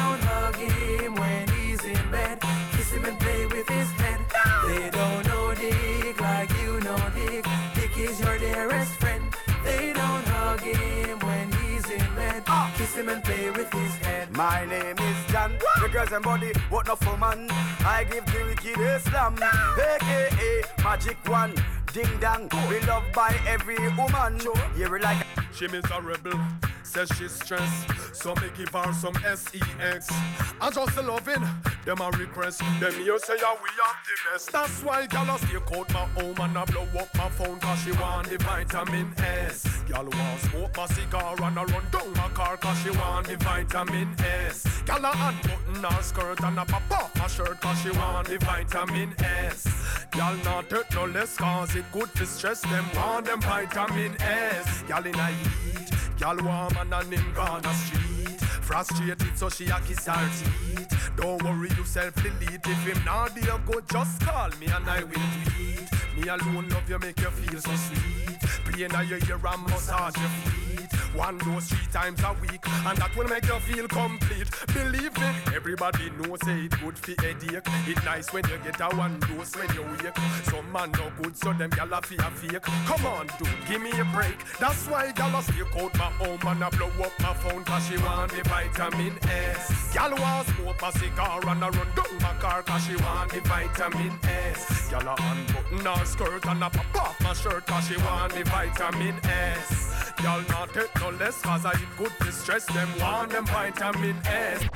Kiss him and play with his head. My name is John. The girls and body, what not for man. I give the wicked Islam, aka Magic One. Ding dong, we loved by every woman. You were like She miserable, says she's stressed. So me give her some sex. I just loving them a request. Them here say yeah, we are the best. That's why gyal a stay out my home and I blow up my phone cause she want the vitamin S. Gyal want smoke my cigar and I run down car cause she want the vitamin S. Gyal a unbutton her skirt and I pop off my shirt cause she want the vitamin S. Gyal not take no less cause it good to stress them want them vitamin S. Gyal in a heat, gyal warm and a him gone a street. Frustrated so she a kiss her teeth. Don't worry yourself delete if him not there go just call me and I will tweet. Me alone love you make you feel so sweet. Play in your ear and massage your feet. One dose three times a week and that will make you feel complete. Believe me, everybody knows say it good for headache. It nice when you get a one dose when you wake. Some man no good so them gyal a fear fake. Come on dude, give me a break. That's why gyal a stick out my home and I blow up my phone cause she want the vitamin S. Gyal want smoke my cigar and I run down my car cause she want the vitamin S. Gyal a unbutton her skirt and I pop off my shirt cause she want the vitamin S. Gyal not take no less cause I could distress them want them vitamin S.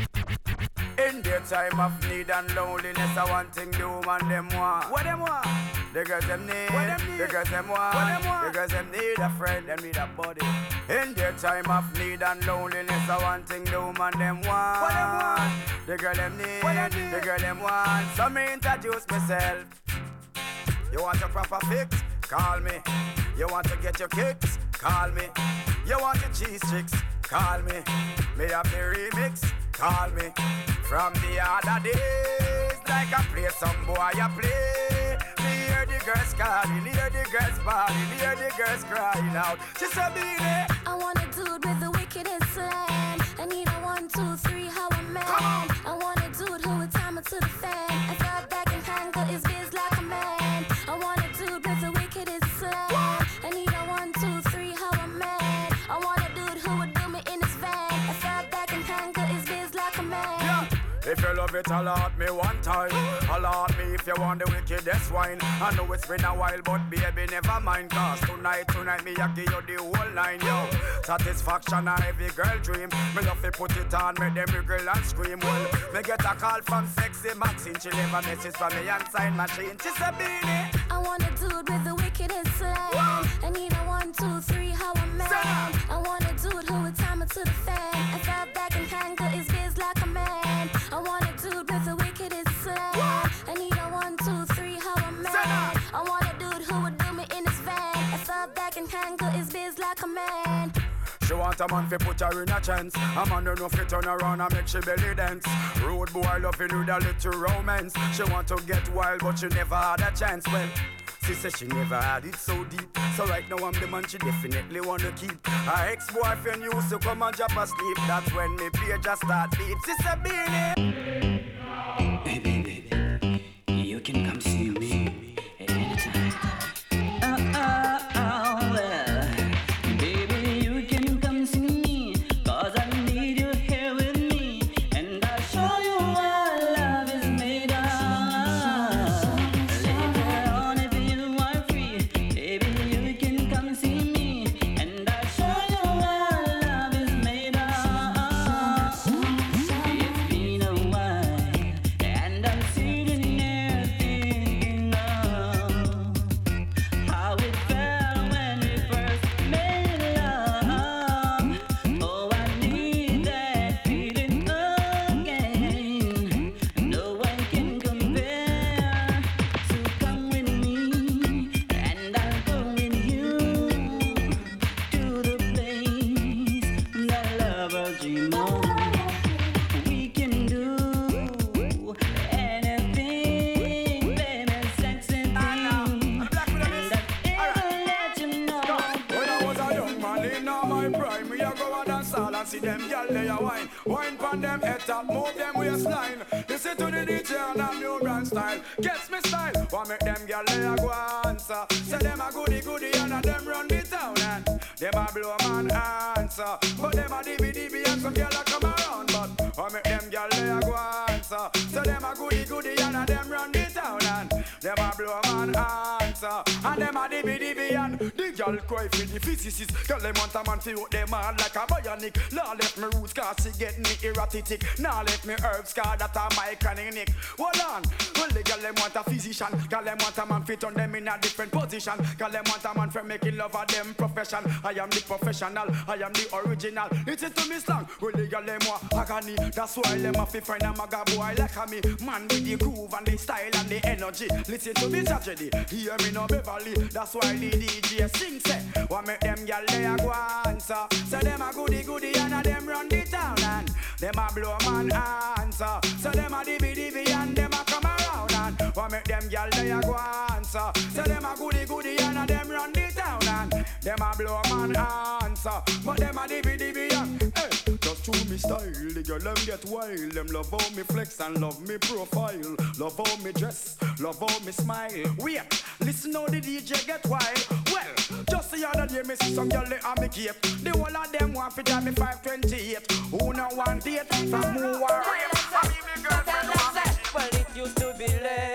In their time of need and loneliness, I want thing the woman them want. What them want? The girls them need. What them need? The girls them want. What them want? The girls them need a friend, them need a buddy. In their time of need and loneliness, I want thing the woman them want. What them want? The girl them need. What them need? The girl them want. So me introduce myself. You want a proper fix? Call me. You want to get your kicks? Call me. You want your cheese chicks? Call me. Me have the remix? Call me. From the other days, like I play some boy, I play. Me hear the girls calling, hear the girls bawling, hear the girls crying out. She said, "Be there." I want a dude with the wickedest slam. I need a one, two, three, how a man. I want a dude who would time it to the fan. Biz like a man. If you it, alert me one time. Alert me if you want the wickedest wine. I know it's been a while, but baby, never mind. Cause tonight, tonight, me, I give you the whole line, yo. Satisfaction, a every girl dream. Me love to put it on, make them wiggle and scream. Well, me get a call from sexy Maxine. She leave a message for me and sign machine. She said, Beenie. I want a dude with the wickedest slang. I need a one, two, three, how a man. I want a dude who would time it to the fan. I felt back and his biz felt back and handle his biz like a man. She want a man fi put her in a chance. A man who know fi turn around and make she belly dance. Rude boy loving with a little romance. She want to get wild but she never had a chance. Well. She said she never had it so deep. So right now I'm the man she definitely wanna keep. Her ex-boyfriend used to come and drop asleep. That's when me page just start beat. She said, Beenie. Baby, you can come see me them head top, move them waistline. Listen to the DJ and a new brand style. Gets me style. Want make them gyal they a go answer. Say them a goody goody and a them run the town and them a blow man answer. But them a dibby dibby and some gyal a come around. But want make them gyal they a go answer. Say them a goody goody and a them run the town and them a blow man answer. And them a dibby dibby and the gyal cry for the physicist. Girl them want a man fi out them hard like a bionic. Now let me roots cause she get me erratic. Now let me herbs cause that a my chronic. Hold on. Well the girl them want a physician. Girl them want a man fit on them in a different position. Girl them want a man for making love of them profession. I am the professional. I am the original. Listen to me slang. Well the girl them want agony. That's why them a fi find a maga boy like a me. Man with the groove and the style and the energy. Listen to me tragedy. Hear me no Beverly. That's why the DJ sing say. What make them gyal they a go answer? So them a goody goody and a them run the town and them a blow man answer. So them a dibby dibby and them a come around and what make them gyal they a go answer? So them a goody goody and a them run the town and them a blow man answer. But them a dibby dibby and hey. To me style, the girl them get wild. Them love how me flex and love me profile. Love how me dress, love how me smile. Wait, listen how the DJ get wild. Well, just the other day me see some girl they on me cape. The whole of them want to drive me 528. Who no want date from who are rape? Well, it used to be ladies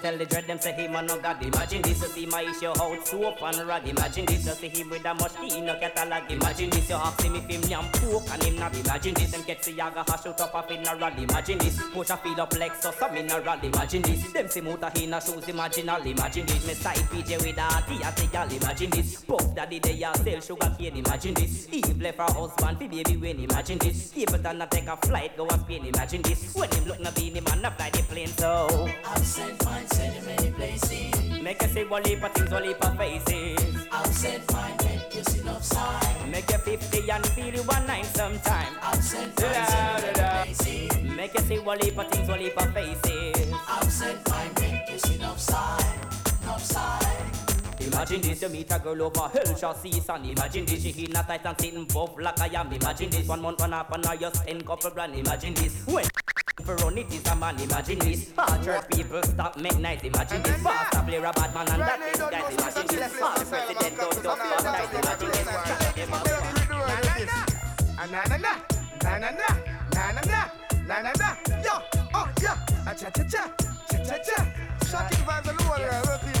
tell the dread them say him a no god. Imagine this, you see my issue out soap and rag. Imagine this, you see him with a machine no catalog. Imagine this, you ask him if him yam pork and him not. Imagine this, them get yaga hash out up up in a rod. Imagine this, push a feel up Lexus some in a rod. Imagine this, them see motor in a shoes. Imaginal, imagine this, me side PJ with a tea at the gal. Imagine this, daddy they a sell sugar cane. Imagine this, Eve left her husband fi baby when. Imagine this, Stapleton a take a flight go a Spain. Imagine this, when him look na Beenie Man a fly the plane so. I've sent mine, sent in many places. Make you see one heap of things, one heap of faces. I've sent mine, make you see enough sign. Make you 50 and feel you one nine sometime. I've sent mine, sent in many places. Make you see one heap of things, one heap of faces. I've sent mine, make you see enough sign. Enough sign. Imagine this, you meet a girl over hell, shall see sun. Imagine this, she hit a tight and sitting buff like I am. Imagine this, one month, one half, and now you're spend couple brand. Imagine this, when run it is a man, imagine this. Archer people stop make nice. imagine this. Fast a player a bad man and that is that. imagine this. Fast president don't dust fast night, imagine this. Chat. Na na na, na na na, na na na, na na na, yo, oh yeah, cha cha cha, cha cha cha. Shocking vibes all over,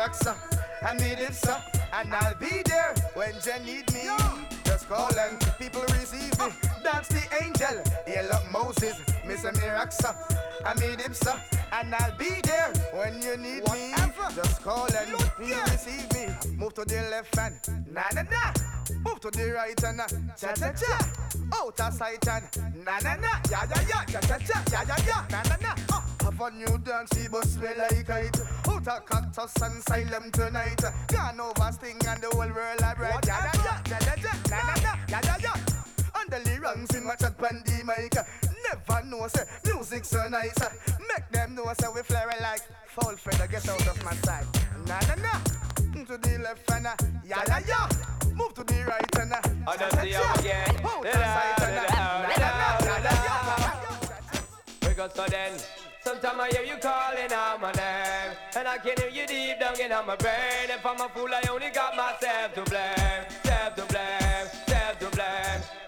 And me did so and I'll be there when Jen need me. Just call and people receive me. That's the angel up Moses Miraxa and me did so and I'll be there. When you need me just call and you receive me. Move to the left and na na na. Move to the right and uh, cha cha cha. Out of sight and na na na. Ya ya ya cha cha cha. Ya ya ya na na na. Oh. Have a new dance, see but smell like it Out of cactus and silent tonight. Gone over sting and the whole world are bright. Ya ya ya, ya ya ya, na na na, ya ya ya The in my chat the mic. Never know say music so nice. Make them know say we flare like Foul feather. Get out of my sight. Na na na, to the left and uh, ya ya ya Move to the right and uh, I don't see cha again. Out of sight and uh, na na na, We go so then. Sometimes I hear you calling out my name. And I can hear you deep down in my brain. If I'm a fool I only got myself to blame Self to blame, self to blame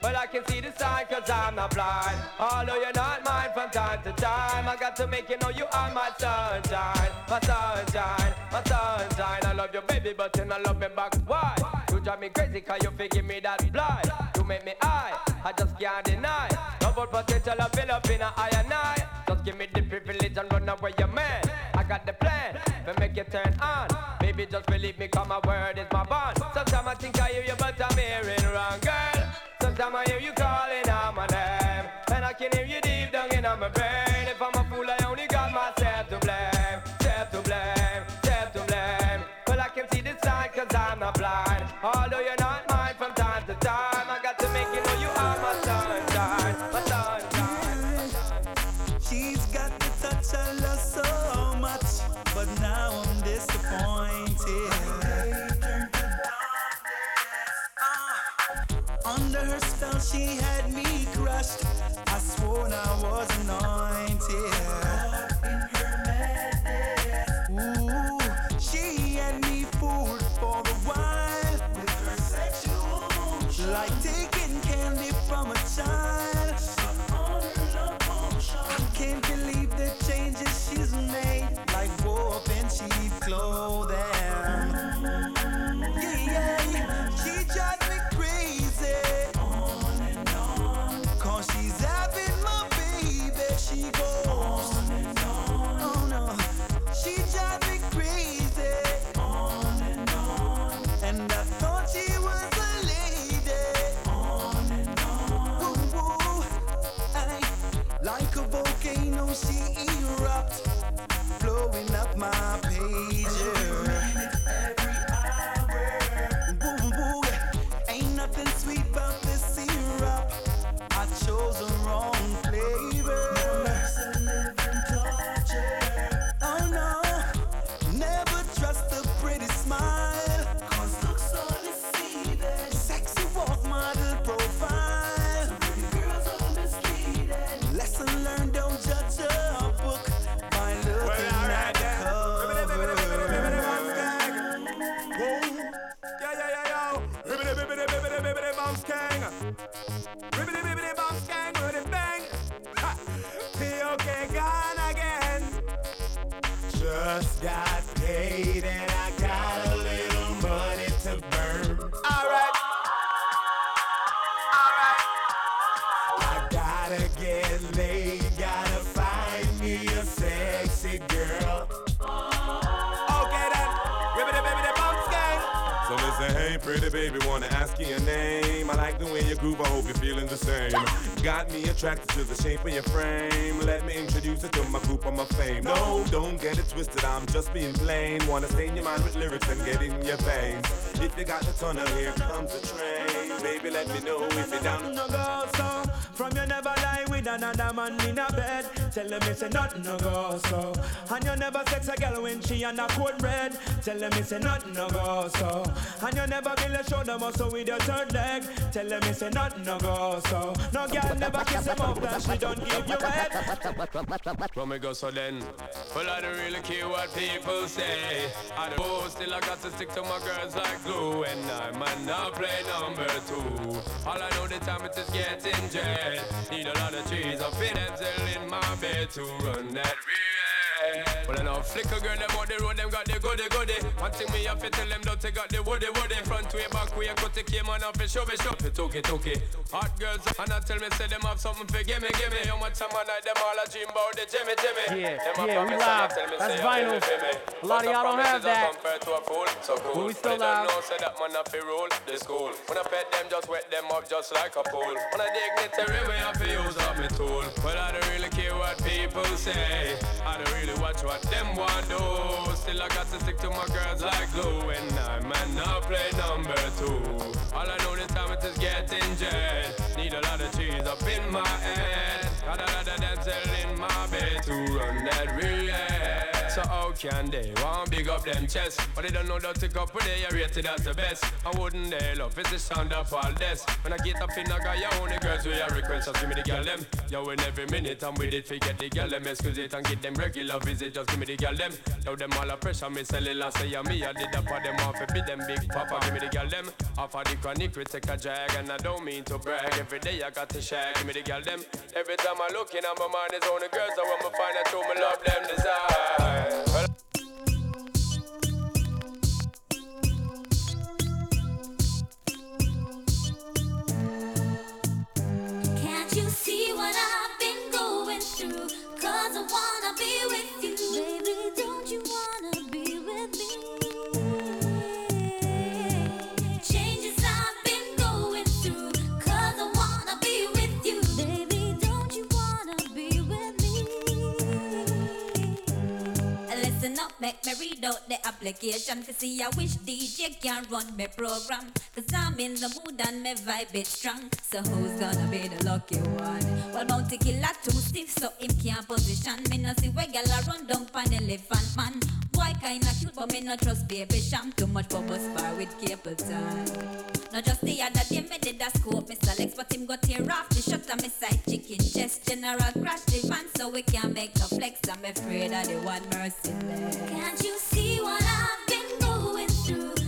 But I can see the sign cause I'm not blind. Although you're not mine from time to time I got to make you know you are my sunshine. My sunshine, my sunshine. I love you baby but you don't love me back. Why? You drive me crazy cause you figure me that blind. You make me high, I just can't deny. Double potential I build up in a higher night Just give me the privilege and run away your man. I got the plan, to make you turn on. Baby just believe me cause my word is my bond. Sometimes I think I hear you but I'm hearing wrong girl Sometimes I hear you calling out my name. And I can hear you deep down in my brain. If I'm a fool I only got myself to blame. Self to blame, self to blame. Well I can see the sign cause I'm not blind. Although pretty baby, wanna ask you your name. I like the way you groove, I hope you're feeling the same. Got me attracted to the shape of your frame. Let me introduce you to my group of my fame. No, don't get it twisted, I'm just being plain. Wanna stain your mind with lyrics and get in your veins. If you got the tunnel, here comes the train. Baby, let me know if you're down. no go so. From you never lie with another man in a bed. Tell them me say nothing no go so. And you never sex a girl when she on a cold red. Tell them me say nothing no go so. And you never build a shoulder muscle with your third leg. Tell them me say nothing no go so. No girl never kiss him up that she don't give you head. From me go so then. Well, I don't really care what people say. I don't oh, still I got to stick to my girls like glue. And I might not play number two. All I know the time it is getting jet. Need a lot of trees up in Denzel in my bed to run that real. Well, I know flicker girl, them on the road, them got the goody goody. One thing me have to tell them, don't they got the woody woody. Front way, back way, cut the came on off, it show me show. It okay, okay. Hot girls, and I tell me, say them have something for gimme, gimme. How much time I night, them all a dream about the Jimmy, Jimmy. Yeah, Them yeah, we live. That's vinyl. me, me. A lot of y'all don't have that. To a fool, so cool. But we still live. know, say that man a fi rule the school. When I pet them, just wet them up just like a pool. When I dignitary way, I fi use up me tool. But I don't really care what people say. I don't really watch what them want do. Still I got to stick to my girls like glue. And I man not play number two. All I know this time it is getting jet. Need a lot of cheese up in my head. So how can they want big up them chest? But they don't know that to go couple they are rated as the best. I wouldn't they love it's the sound of all this. When I get up in I got your only girls with your request, just give me the girl them. Yo, in every minute I'm with it, forget the girl them, excuse it and get them regular visit, just give me the girl them. Now them all a pressure, me sell it last say me, I did that for them off, be them big papa, give me the girl them. Off of the chronic, we take a drag, and I don't mean to brag. Every day I got to shag, give me the girl them. Every time I look in, my mind is only girls, I want to find out who me love them desire. Can't you see what I've been going through? Cause I wanna be with you. Baby, make me read out the application to see I wish DJ can run my program. Cause I'm in the mood and my vibe is strong. So who's gonna be the lucky one? Well, Bounty Killer too stiff, so him can't position. Me no see where gal run down pan Elephant Man. Boy kinda cute, but me no trust Baby Cham. Too much for bubble spar with Capleton. Now just the other day me did a scope, Mr. Lex, but him got tear off the shut of me side chicken chest. General crash the van so we can make a flex. I'm afraid of the one merciless. Can't you see what I've been going through?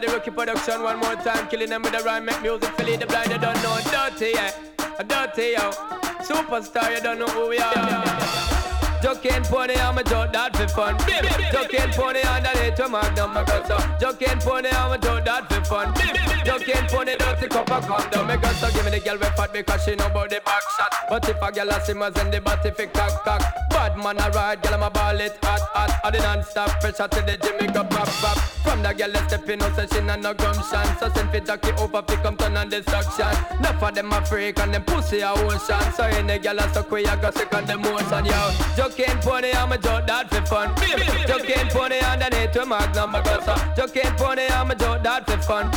Body rookie production one more time. Killing them with the rhyme, make music, fill the blind, you don't know. Dirty, yeah. Dirty, yo. Superstar, you don't know who we are. Joking pony, I'm a joke that for fun. Joking pony underneath to magnum, my girl. So joking pony, I'm a joke that for fun. Joking pony, dirty cup of condom. My girl, so give me the girl with fat because she know about the back shot. But if a girl a simmers and the body fi cock cock. Bad man a ride, girl I'm a ball it hot hot. I the non-stop pressure to the me go pop pop. From the girl that step in, no say she not no gumption. So send fi Jackie over fi come turn on destruction. Enough of them a freak and them pussy a ocean. So any girl a suck we a go sick on the motion, yo. Joking pony, I'm a joke that for fun. Joking pony underneath to magnum. So joking pony, I'm a joke that for fun.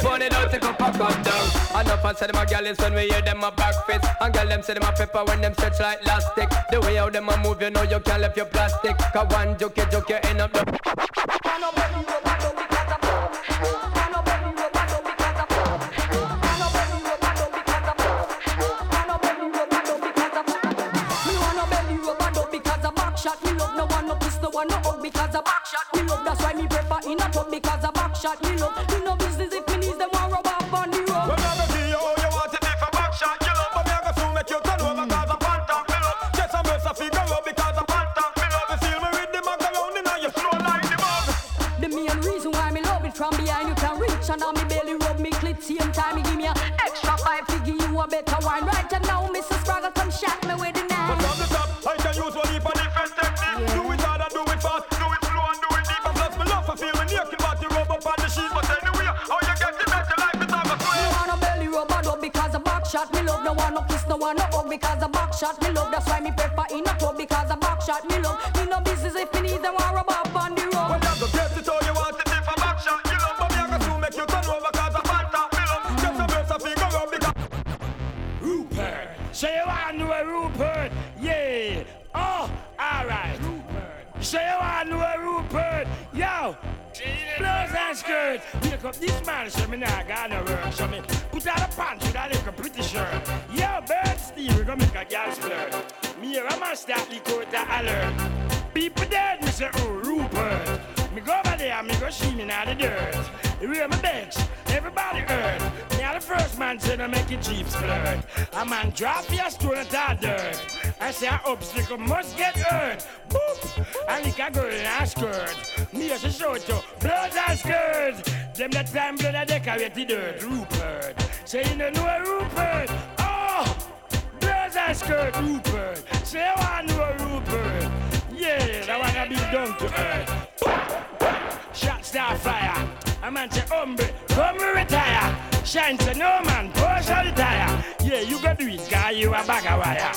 Pony, don't take up a come down. Enough I say them a girl is when we hear them a back fist. And girl them say them a pepper when them stretch like elastic. The way how them a move, you know you can't left your plastic. Cause one joke, you joke, you end up the. Me no no no because shot. Me love that's why me prefer in a tub because a back shot. Me love decorate the dirt. Rupert. Say you know a Rupert. Oh! And skirt, Rupert. Say you want to a Rupert. Yeah, that one a be down to earth. Shot star fire. A man say, hombre, come retire. Shine say, no man, push out the tire. Yeah, you go do it, guy, you a bag of wire.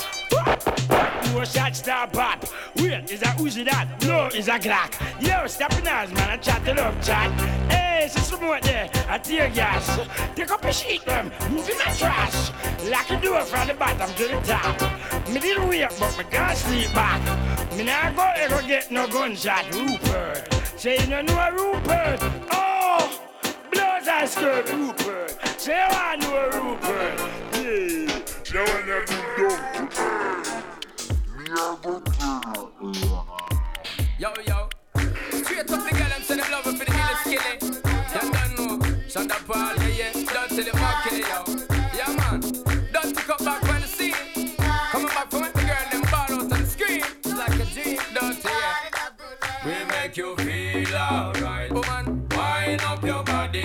You a shot star pop. Wait, is a Uzi that? No, is a Glock. Yo, stop in man, I chat it up, chat. Tear gas. Take up a sheet, them, move in my trash. Lock the door from the bottom to the top. Me didn't wake, but me can't sleep back. Me nah go ever get no gunshot, Rupert. Say you no know Rupert. Oh, blood and skirt, Rupert. Say you want know a Rupert. Oh, oh, yeah, now I never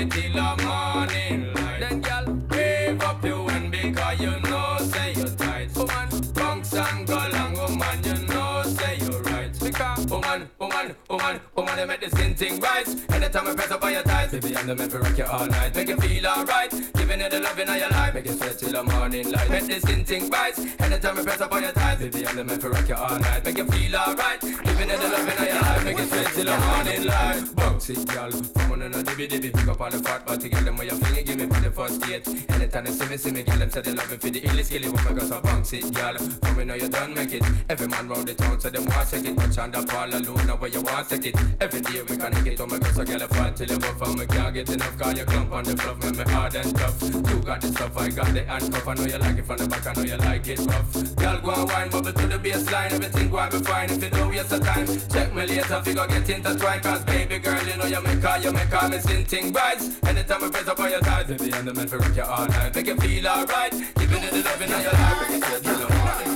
till the morning light. Then, girl, wave up your hand because you know, say you're tight. Woman, bounce and go long, woman, you know, say you're right. Because, woman, woman, woman, woman, they make this thing thing right. Anytime I press up on your thighs, baby, I'm the man for rock you all night. Make you feel alright. Giving you the loving of your life, make you sweat till the morning light. Make this thing right. Anytime I press up on your thighs, baby, I'm the man for rock you all night. Make you feel alright. Giving you the loving of your life, make you sweat till the morning light. Bounce it, girl. Come on and a dibby dibby, pick up on the fat body, girl. Them where you fling it, give me for the first date. Anytime they see me, see me, girl. Them say they love it for the illy skilly. Woman, go so bounce it, girl. Come on, know you done make it. Every man round the town, so them want take it. Touch on the fall alone, now where you want take it. Every day we can get on my girl, so girl, I fall till you buff and we can't get enough. Call you clump on the bluff, make me hard and tough. You got the stuff, I got the handcuff. I know you like it from the back, I know you like it rough. Girl, go and wine, bubble to the baseline. Everything go and be fine if you don't waste the time. Check me later, figure get intertwined. Cause baby girl, you know you make her, you make her missing thing bright. Anytime I press up on your thighs, baby, I'm the man for rock you all night. Make you feel alright. Keeping it the loving of your life, bring it to the morning.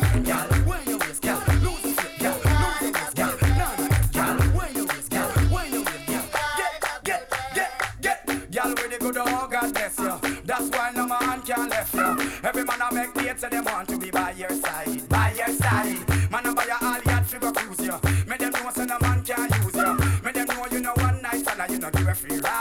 Go to, That's why no man can left you. Every man I make dates, so them want to be by your side, by your side. Man, I buy you all yacht figure cruise you. Make them know so no man can use you. Make them know you know one night and you know give a free ride.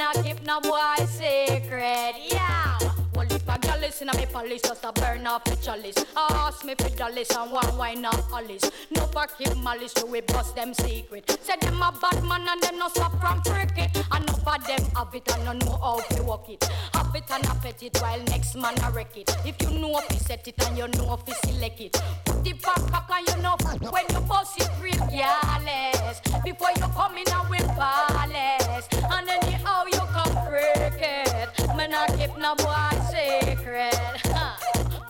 Not keep no boy secret. Yeah. Well, if a gal is in a me palace, just a burn off the chalice. Ask me for dollars and one wine off Alice. No for keep malice, so we bust them secret. Say them a bad man and them no stop from cricket. And no for them have it and no know how to work it. Have it and have it while next man a wreck it. If you know if you set it and you know if you select it. Put the back back and you know when you bust it real careless. Before you come in and with palace. And you cricket. Me not keep no boy secret. Huh.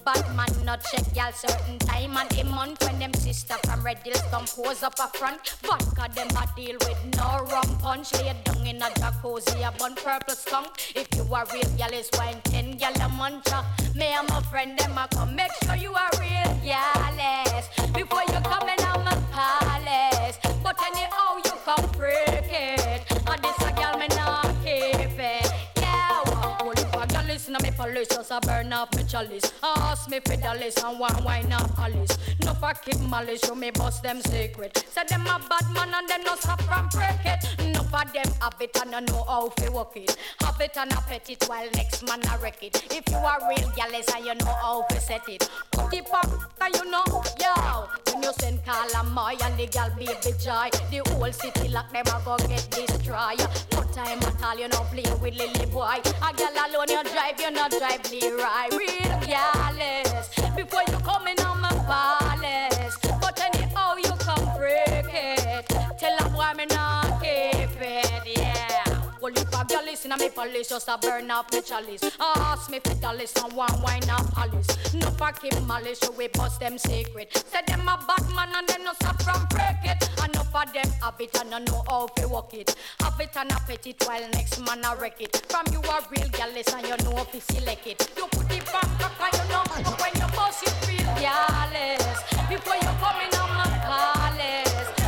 Batman not check y'all certain time and the month when them sister from Red Hills come pose up a front. Vodka them a deal with no rum punch. Lay down in a jacuzzi a bun purple skunk. If you are real gal is wine ten gal a muncha. Me and my friend them a come make sure you are real gals before you come in my palace. But anyhow you come freak it. A listen to me police just a burn off me chalice. Ask me for dollars and one wine off Alice. No for keep malice, show me bust them secret. Say them a bad man and them no stop from break it. No for them have it and I know how to work it. Have it and a pet it while next man a wreck it. If you are real gallus and you know how to set it. Put it and you know, yo. When you send call a my and the gal baby joy. The whole city lock them a go get destroyed. No time at all, you know play with Lily boy. A gal alone you drive, you not drive Leroy. Real gallus. Before you come in on my palace. But anyhow you come break it. Tell a boy me not keep it, yeah. Well, if a girl listen to me police, just a burn off me chalice. I ask me for dollars and one wine off Alice. No keep malice, so we bust them secret. Say them a bad man and them no stop from break it. No for them have it and I know how to work it. Have it and a it while next man a wreck it. From you a real gal and you know if you select it. You put it back back and you know when you bust it real gallus. Before you come in on my palace.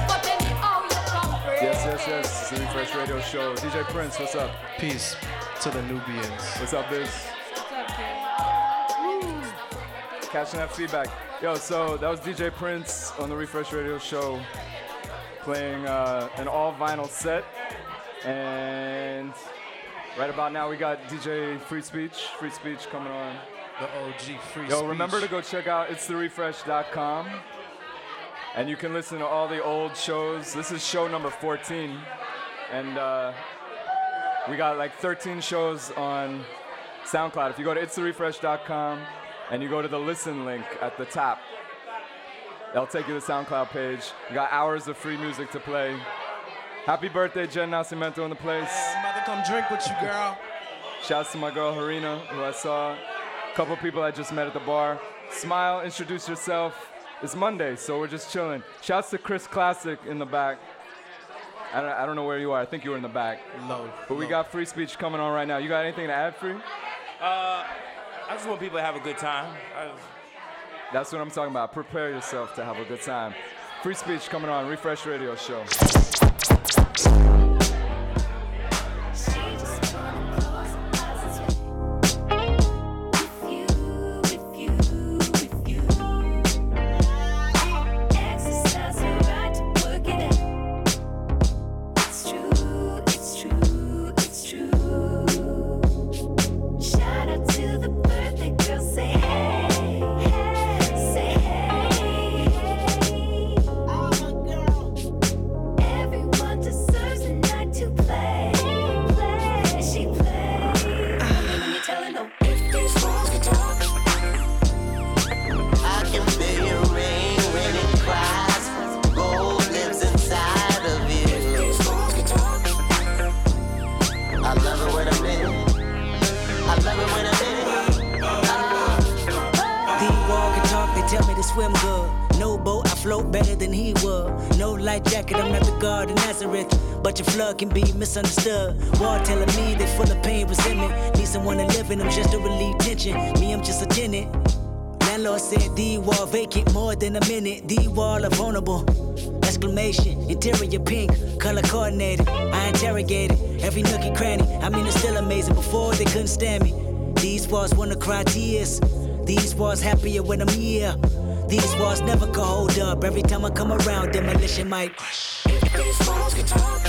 Yes, yes, yes. It's the Refresh Radio Show. DJ Prince, what's up? Peace to the Nubians. What's up, Biz? What's up, kid? Catching that feedback. Yo, so that was DJ Prince on the Refresh Radio Show playing uh, an all vinyl set. And Right about now, we got DJ Frei Speech. Frei Speech coming on. The OG Free Yo, Speech. Yo, remember to go check out itstherefresh.com. And you can listen to all the old shows. This is show number 14. And uh, we got like 13 shows on SoundCloud. If you go to itstherefresh.com and you go to the listen link at the top, that'll take you to the SoundCloud page. We got hours of free music to play. Happy birthday, Jen Nascimento in the place. I'm about to come drink with you, girl. Shouts to my girl Harina, who I saw. A couple people I just met at the bar. Smile, introduce yourself. It's Monday, so we're just chilling. Shouts to Chris Classic in the back. I don't, I don't know where you are. I think you were in the back. Low. But we got Frei Speech coming on right now. You got anything to add, free? Uh, I just want people to have a good time. That's what I'm talking about. Prepare yourself to have a good time. Frei Speech coming on. Refresh Radio Show. Can be misunderstood. Wall telling me they full of pain, resentment. Need someone to live in them just to relieve tension. Me, I'm just a tenant. Landlord said the wall vacant more than a minute. The wall are vulnerable. Exclamation, interior pink, color coordinated. I interrogated every nook and cranny. I mean, it's still amazing. Before they couldn't stand me. These walls wanna cry tears. These walls happier when I'm here. These walls never can hold up. Every time I come around, demolition might. These walls can talk.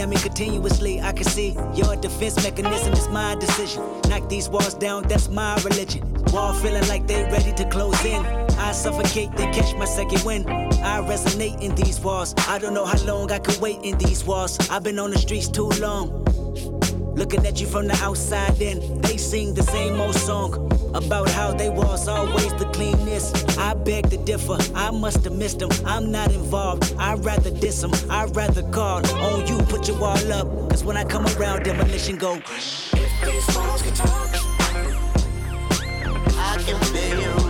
At me continuously, I can see your defense mechanism is my decision. Knock these walls down, that's my religion. Wall feeling like they ready to close in. I suffocate, then catch my second wind. I resonate in these walls. I don't know how long I could wait in these walls. I've been on the streets too long. Looking at you from the outside in, they sing the same old song about how they was always the cleanest. I beg to differ, I must have missed them. I'm not involved, I'd rather diss them. I'd rather call on you, put your wall up. Cause when I come around, demolition go. These walls can talk. I can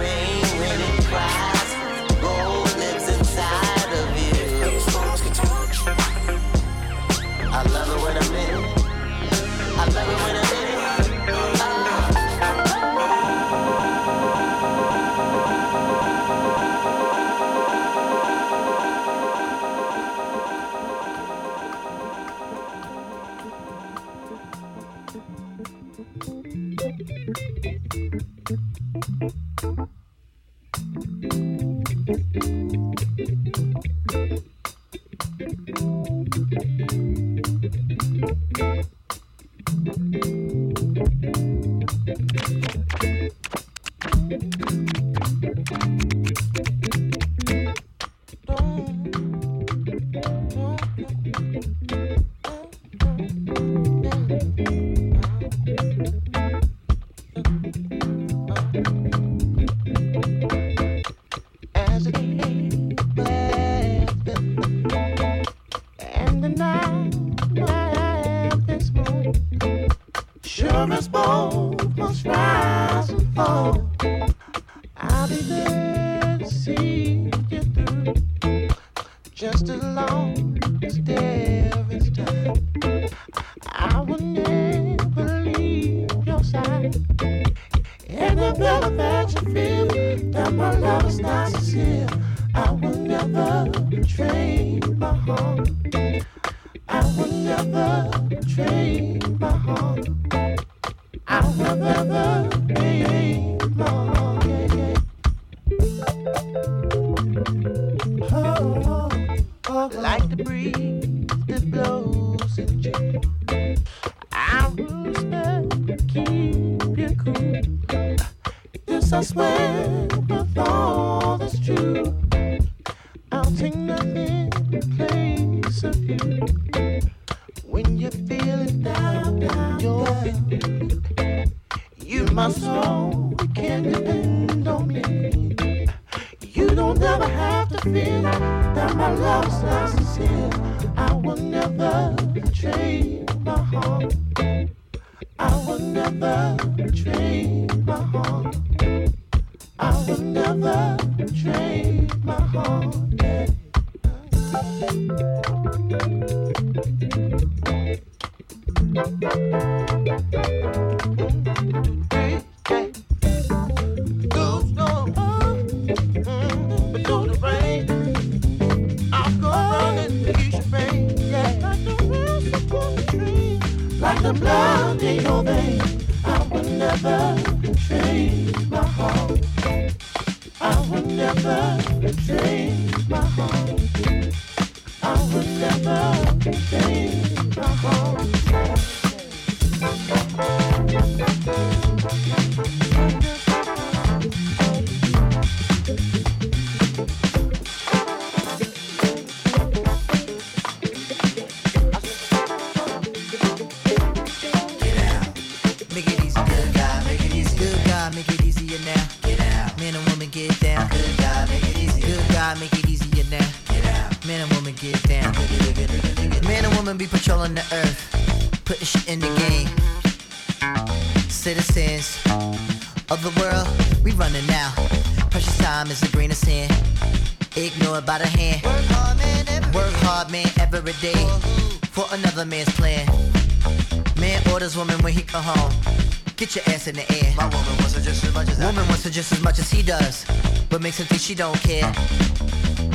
Get your ass in the air. My woman wants her just as much as Woman wants her just as much as he does. But makes him think she don't care.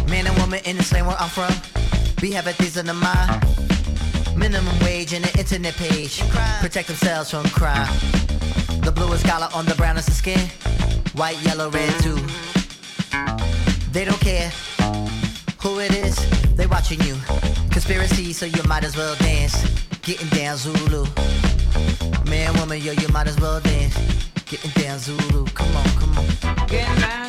Man and woman in the same where I'm from. We having things in the mind. Minimum wage and an internet page. Protect themselves from crime. The bluest collar on the brownest of skin. White, yellow, red too. They don't care who it is. They watching you. Conspiracy, so you might as well dance. Getting down Zulu. Man, woman, yo, you might as well dance. Getting down Zulu. Come on, come on. Getting down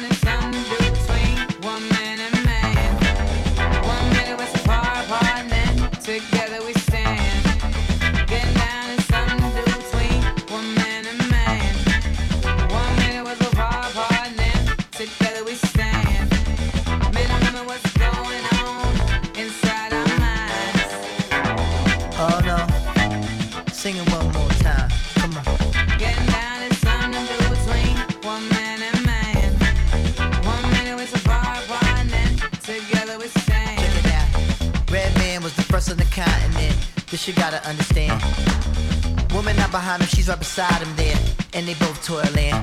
Him, she's right beside him there. And they both toiling.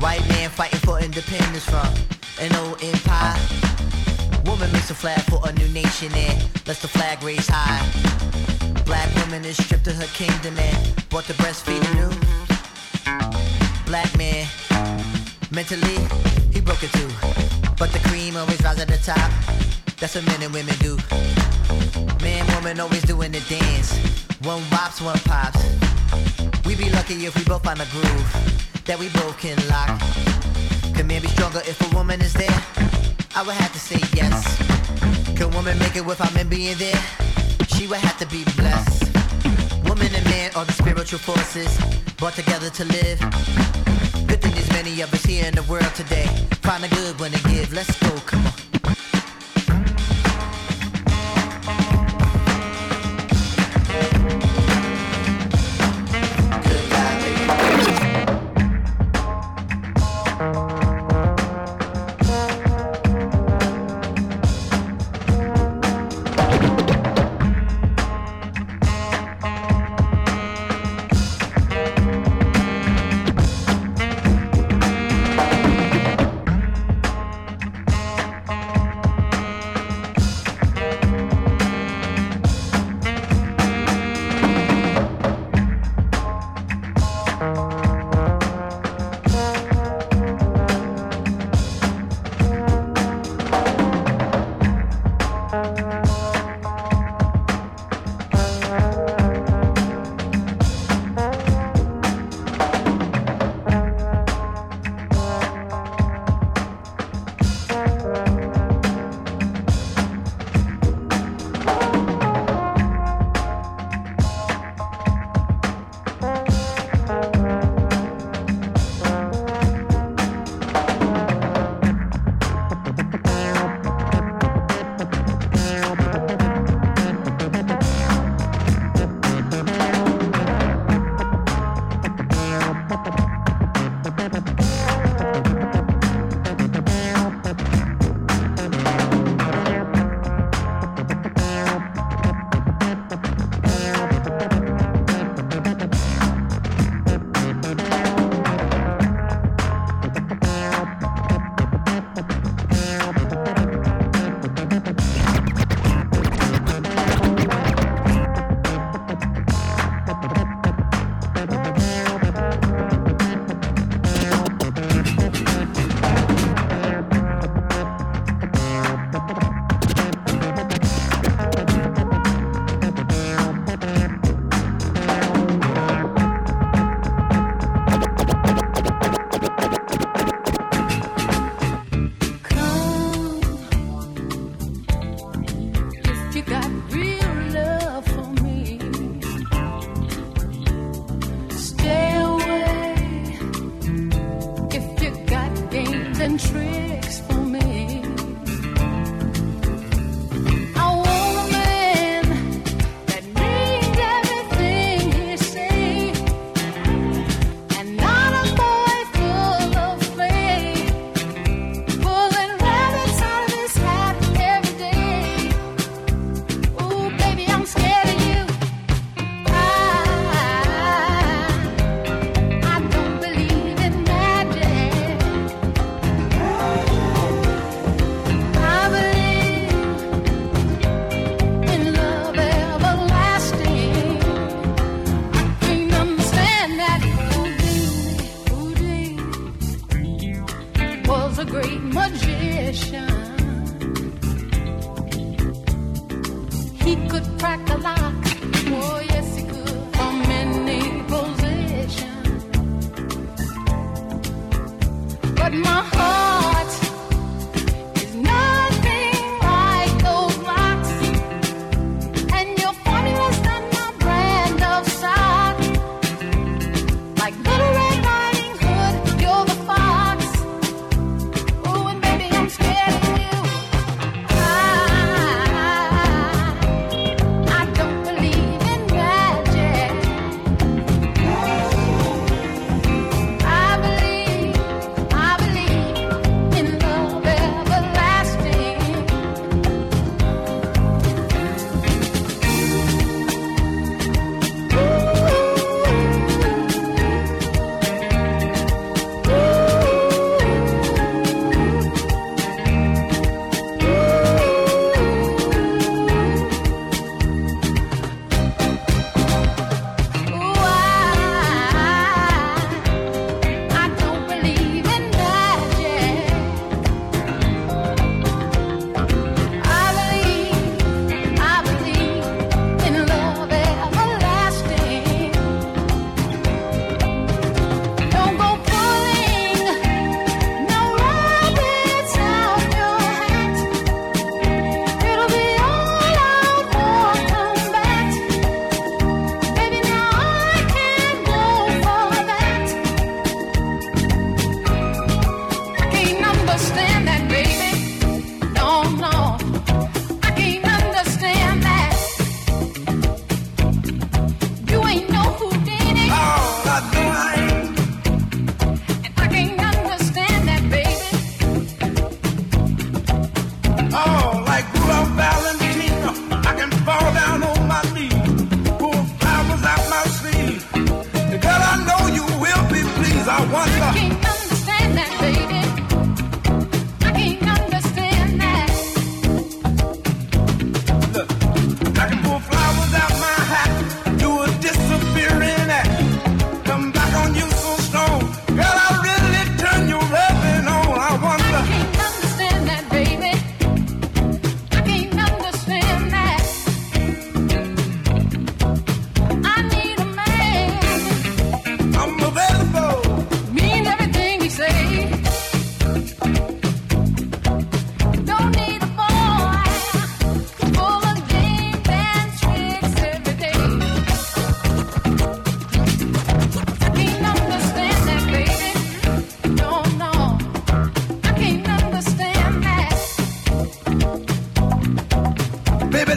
White man fighting for independence from an old empire. Woman makes a flag for a new nation and lets the flag raise high. Black woman is stripped of her kingdom and brought to breastfeed new. Black man, mentally, he broke it too. But the cream always rise at the top. That's what men and women do. Man, woman always doing the dance. One wops, one pops. Lucky if we both find a groove that we both can lock. Can man be stronger if a woman is there? I would have to say yes. Can woman make it without men being there? She would have to be blessed. Woman and man are the spiritual forces brought together to live. Good thing there's many of us here in the world today. Find the good when they give. Let's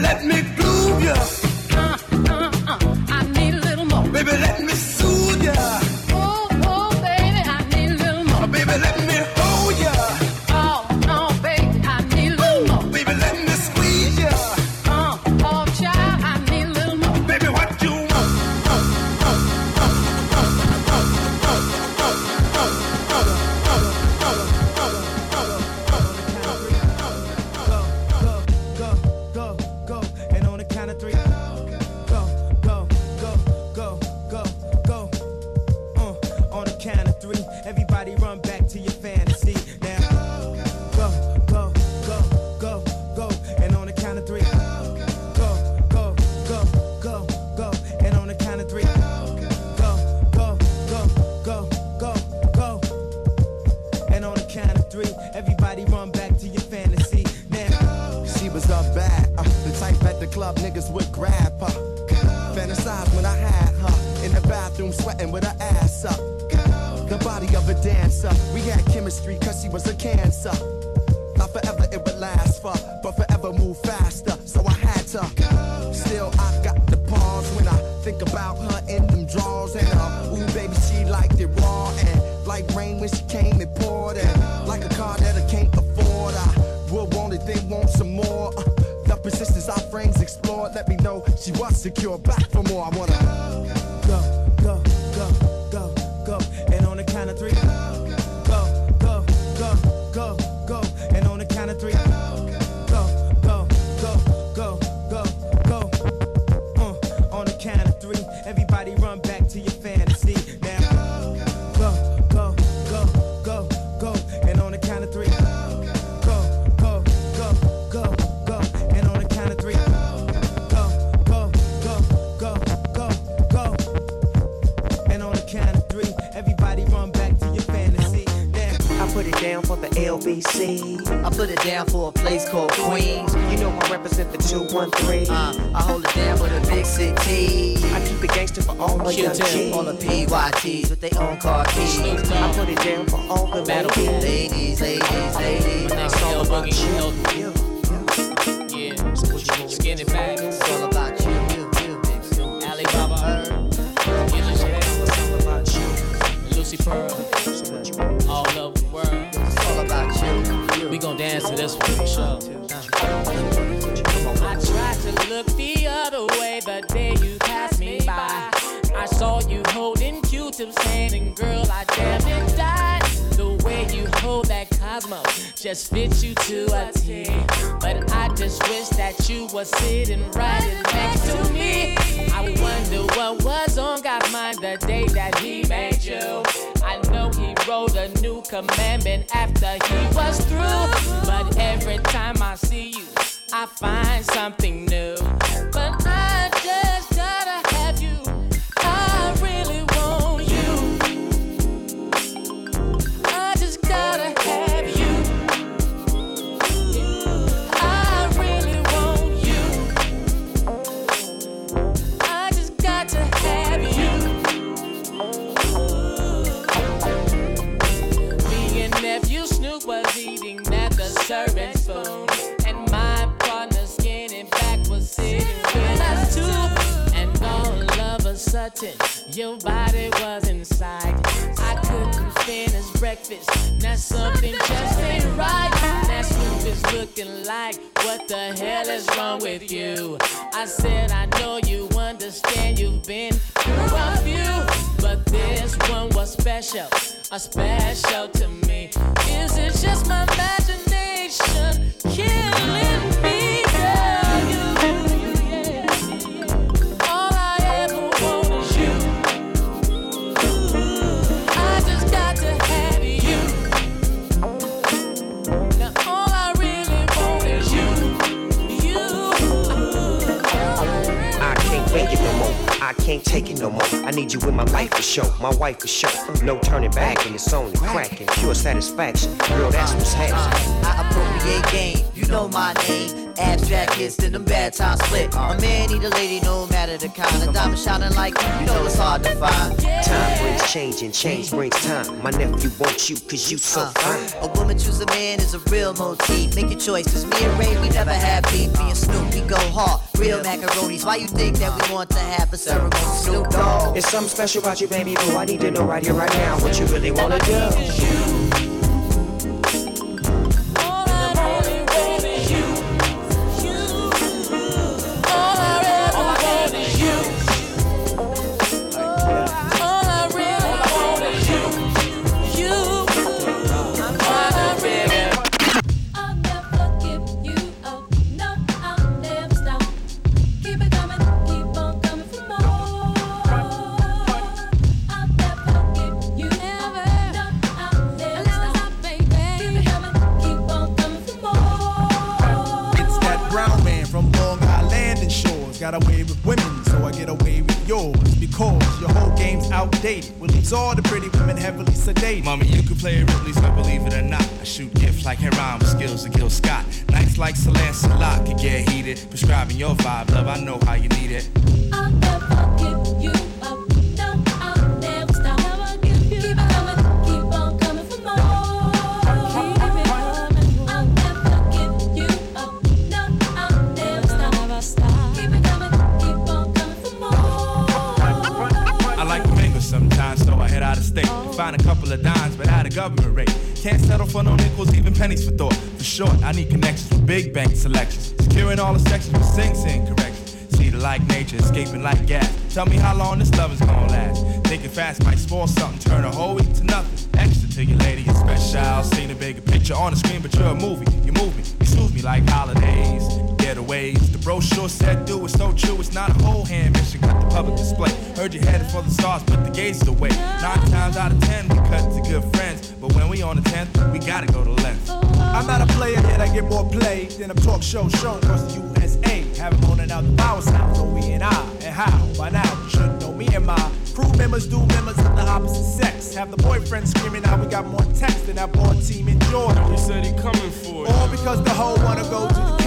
Let me secure. Down for a place called Queens. You know I represent the 213. Uh, I hold it down for the big city. I keep it gangster for all my young. All the PYTs with their own car keys. Change, and change brings time. My nephew wants you, cause you so uh-huh. fine. A woman choose a man is a real motif. Make your choice, cause me and Ray, we never have beef. Me and Snoop, we go hard. Real macaronis. Why you think that we want to have a ceremony? Snoop Dogg. There's something special about you, baby boo. I need to know right here, right now, what you really wanna do. Pennies for thought. For short, I need connections with big bank selections. Securing all the sections with Sing Sing corrections. See the like nature, escaping like gas. Tell me how long this love is gonna last. Thinking fast might spoil something, turn a whole week to nothing. Extra to your lady, it's special. Seen a bigger picture on the screen, but you're a movie. You move me, you soothe me like holidays, getaways. The brochure said do it's so true, it's not a whole hand mission. Cut the public display. Heard you headed for the stars, put the gazes away. Nine times out of ten, we cut to good friends. But when we on the tenth, we gotta go to left. I'm not a player, yet I get more play than a talk show shown across the USA. Having moaning out the power sounds, oh we and I, and how? By now, you should know me and my crew members do members of the opposite sex. Have the boyfriend screaming out, we got more text than that ball team in Jordan. You said he coming for you. All because the whole wanna go to the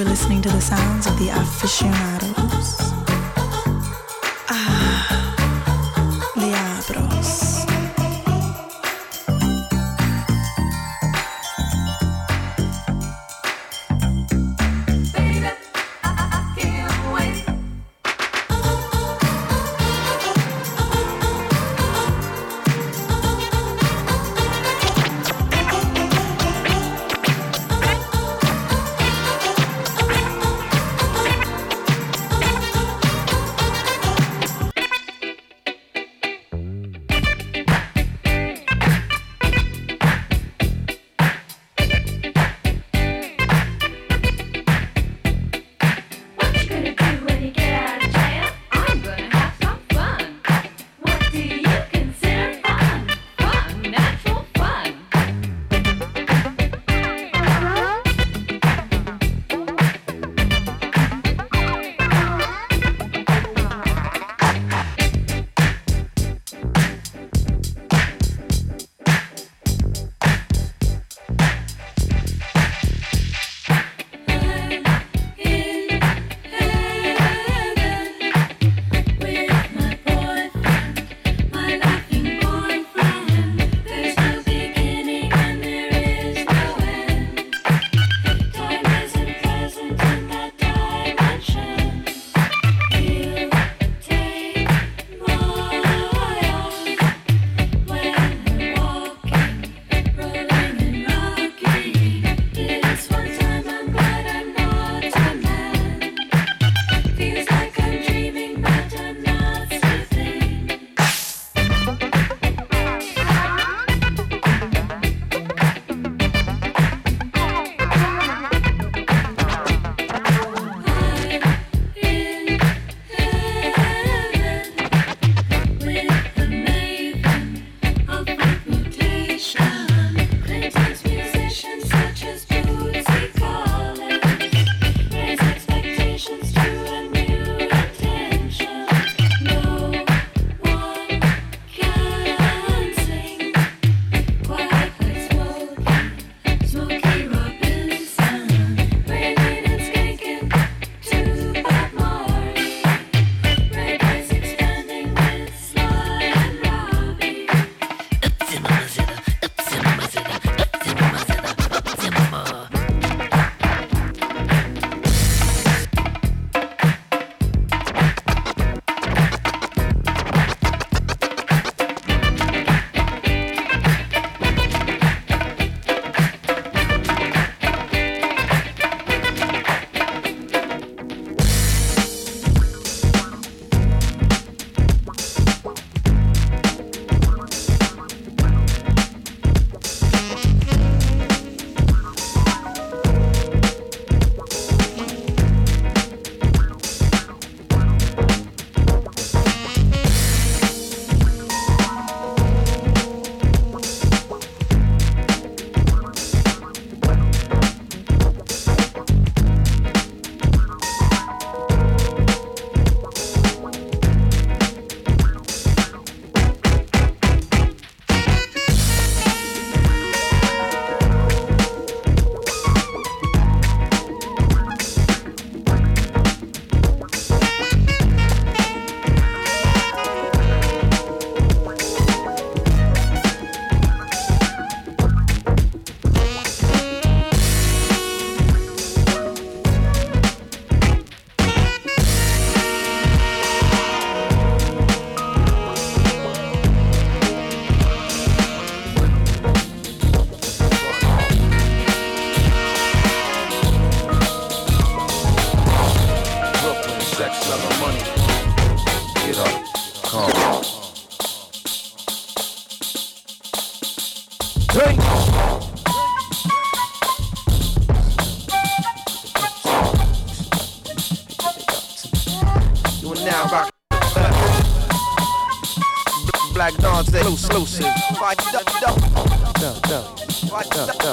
are listening to the sounds of the aficionados.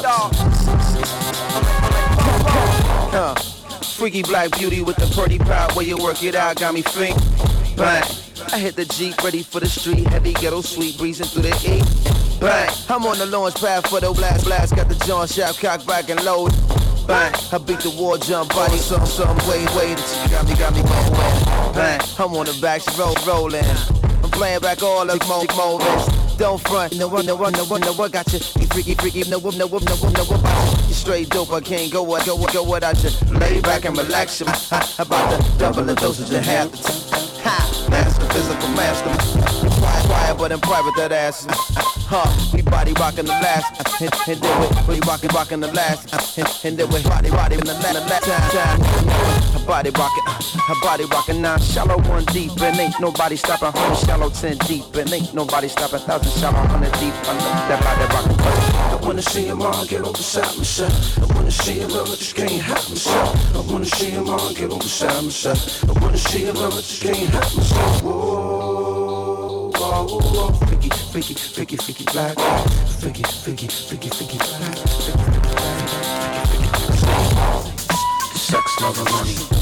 Duck. Uh, freaky black beauty with the pretty power where you work it out got me think bang. I hit the Jeep ready for the street, heavy ghetto sweet breezing through the E. Bang, I'm on the launch pad for the blast blast, got the John Shaft cock back and load. Bang, I beat the war jump body, some, some, way wait, wait, you got me, got me going. Bang, I'm on the back, road rolling. I'm playing back all the mo- moments. Don't front, no one, no one, no one, no one got you. You freaky, freaky, no one, no one, no one, no one about you. You straight dope, I can't go, what, go, go without you. Lay back and relax, you. About to double the dosage half the time. Ha, master, physical master. Quiet, quiet, but in private, that ass. Huh, we body rockin' the last, and, and then we, we rocking, rockin' the last, and, and then we body, body in the last, last time, time. Body rocking, her body rocking nine shallow, one deep, and ain't nobody stopping, hundred shallow, ten deep, and ain't nobody stopping, thousand shallow, hundred deep, under that body rocking. I wanna see him all get on beside myself. I wanna see him I just can't help myself. I wanna see him all get on beside myself. I wanna see him I just can't help myself. Whoa, whoa, whoa, freaky, freaky, freaky, freaky black, freaky, freaky, freaky, freaky black, freaky, freaky freaky.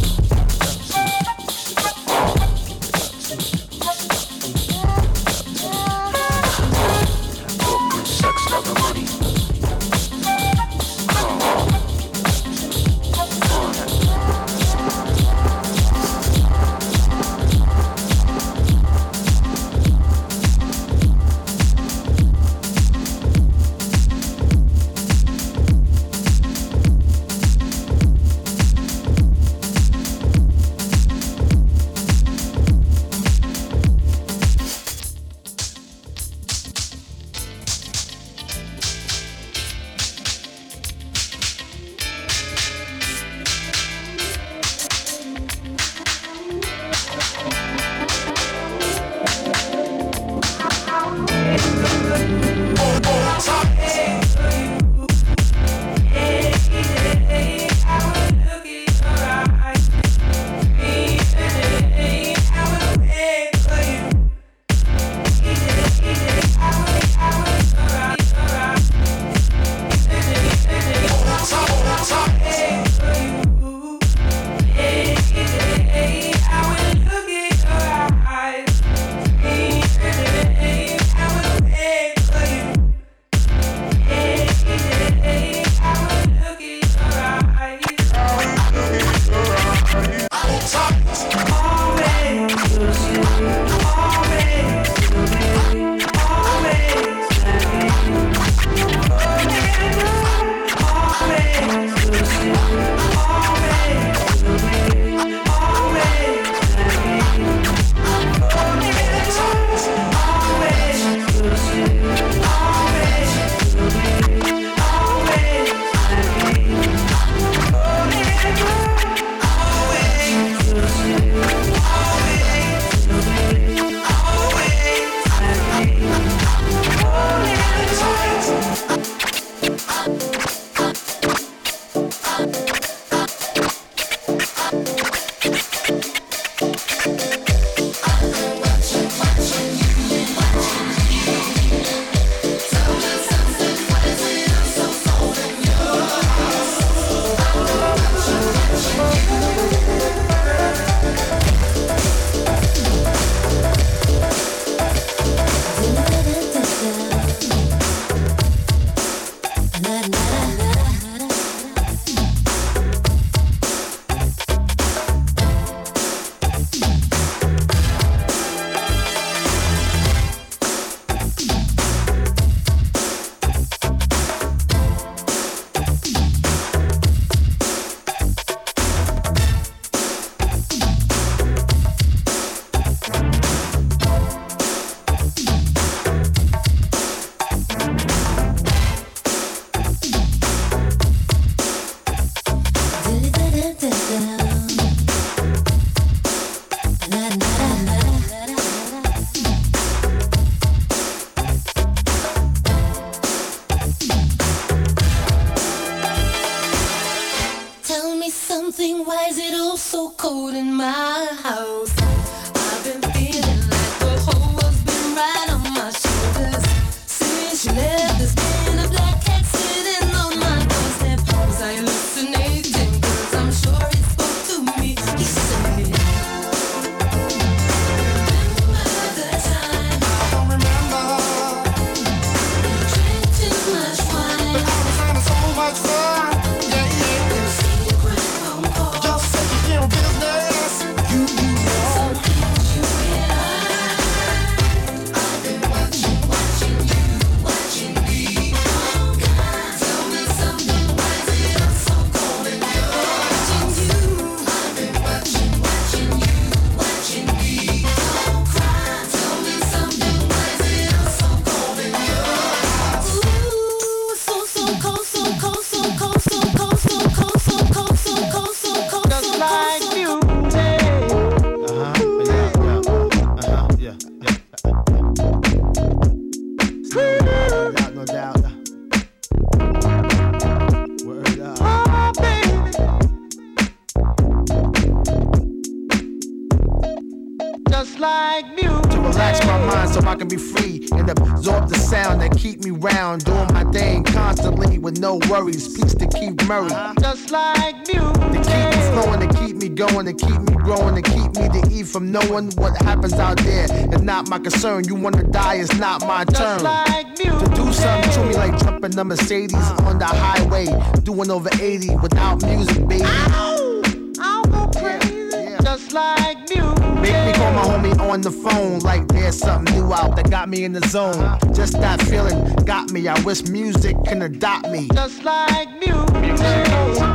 Murray. Just like music. To keep me flowing, to keep me going, to keep me growing, to keep me to eat from knowing what happens out there. It's not my concern. You wanna die, it's not my turn. like to do something to me like jumping the Mercedes on the highway, doing over 80 without music, baby. I'll go crazy. Just like music. Make me call my homie on the phone like there's something new out that got me in the zone. Just that feeling got me. I wish music can adopt me. Just like music. The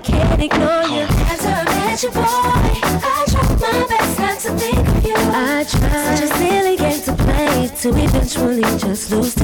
can't ignore you. As I met you, boy, I tried my best not to think of you. I tried such a silly game to play to eventually just lose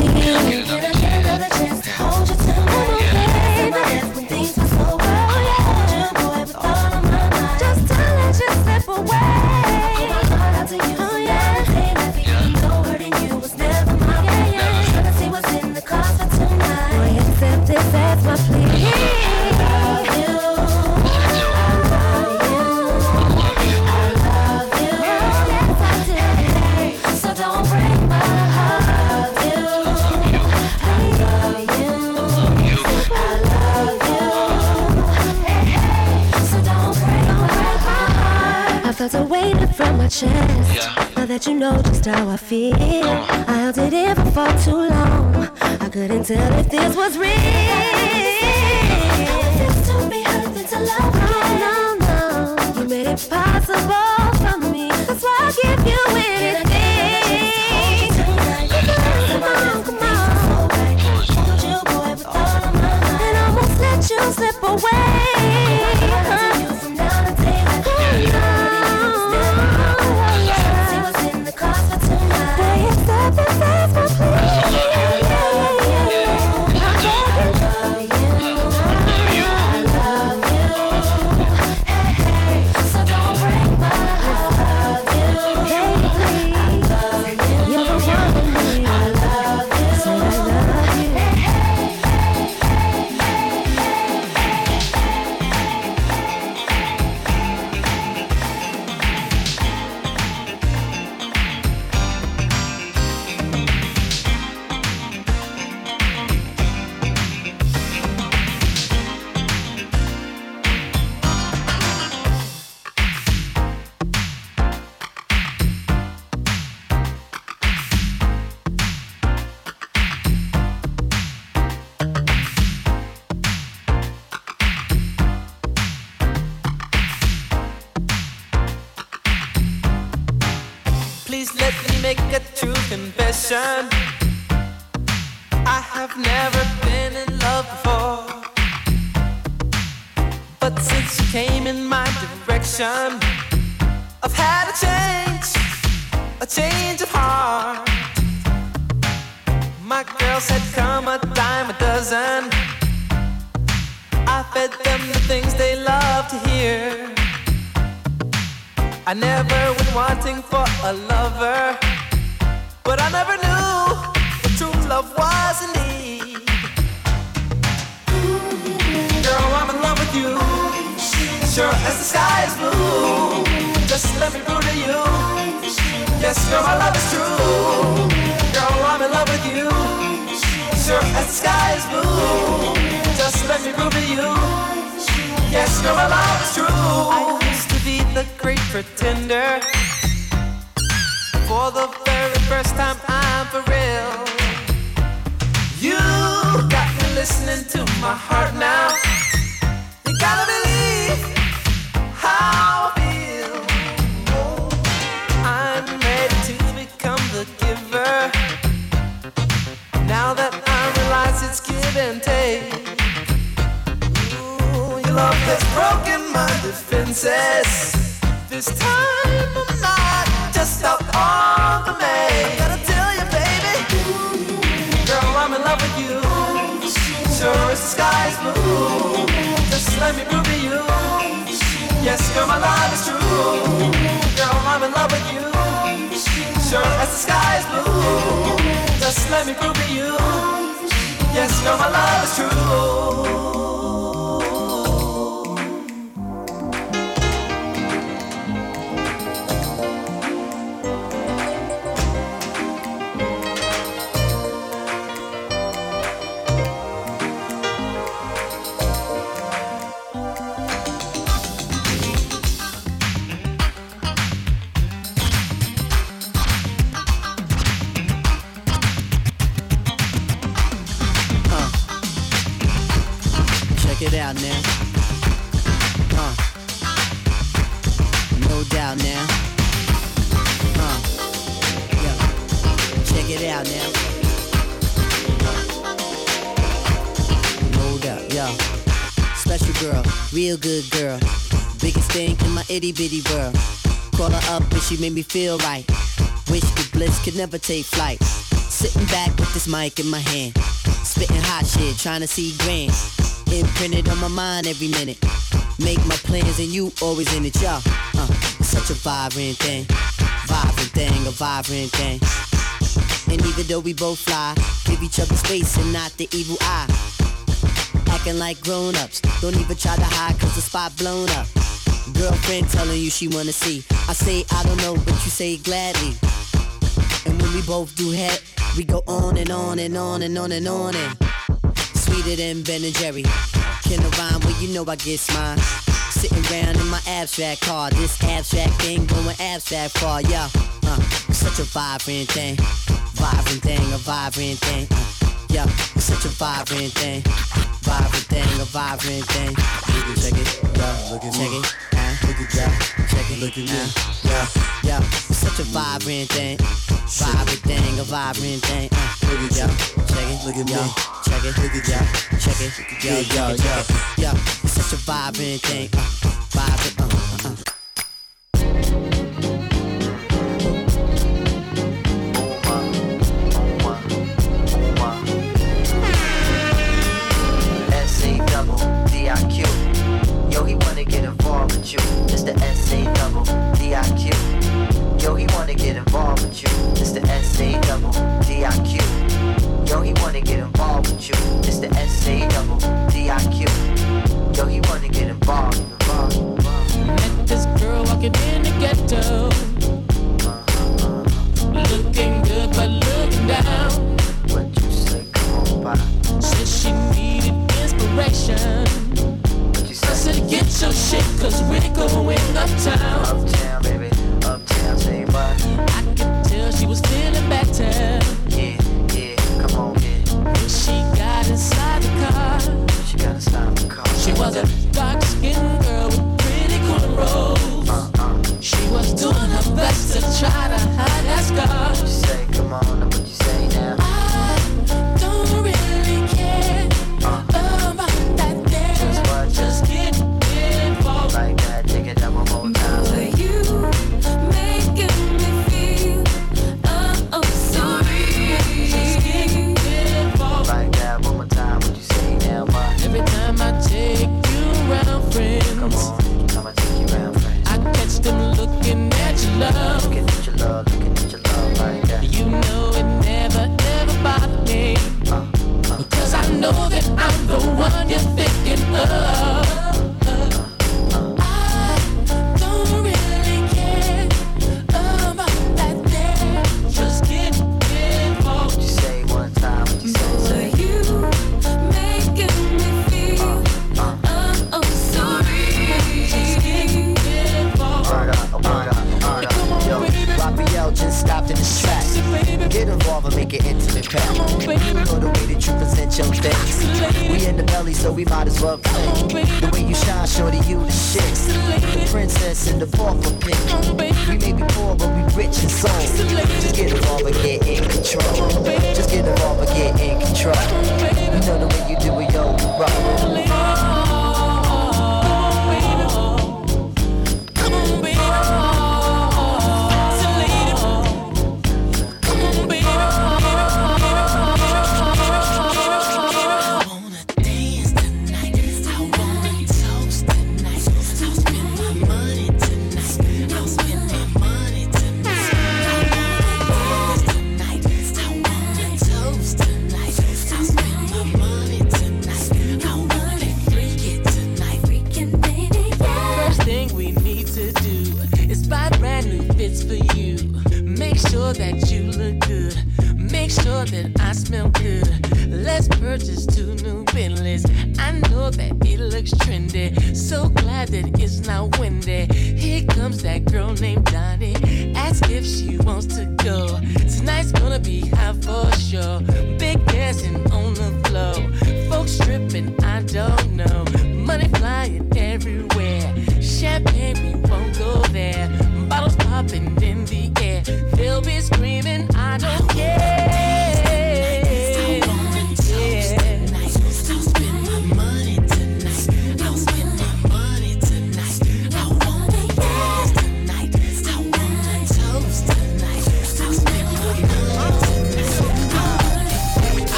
you know just how I feel, I held it in for far too long. I couldn't tell if this was real. To be hurt to love again. No, no, you made it possible for me. That's why I give you anything. You, boy, with good girl. Biggest thing in my itty bitty world. Call her up and she made me feel right. Wish the bliss could never take flight. Sitting back with this mic in my hand. Spitting hot shit, trying to see grand. Imprinted on my mind every minute. Make my plans and you always in it, y'all. Uh, it's such a vibrant thing. Vibrant thing, a vibrant thing. And even though we both fly, give each other space and not the evil eye. Acting like grown-ups, don't even try to hide cause the spot blown up. Girlfriend telling you she wanna see. I say I don't know, but you say gladly. And when we both do head, we go on and on and on and on and on and sweeter than Ben and Jerry. Can I rhyme? Well, you know I get mine. Sitting around in my abstract car, this abstract thing going abstract far, yeah. Uh, such a vibrant thing, vibrant thing, a vibrant thing. Uh, yeah, such a vibrant thing, vibrant thing, a vibrant thing. Check it, yeah, look at check it, uh, look at yeah, check it, look at uh, yeah, yeah, such a vibrant thing, vibrant thing, a vibrant thing. Uh, look at yeah, check it, look at yeah, check it, look at yeah, check it, look it. down, yeah, yeah, yeah, yeah, such a vibrant thing, uh, vibrant, uh.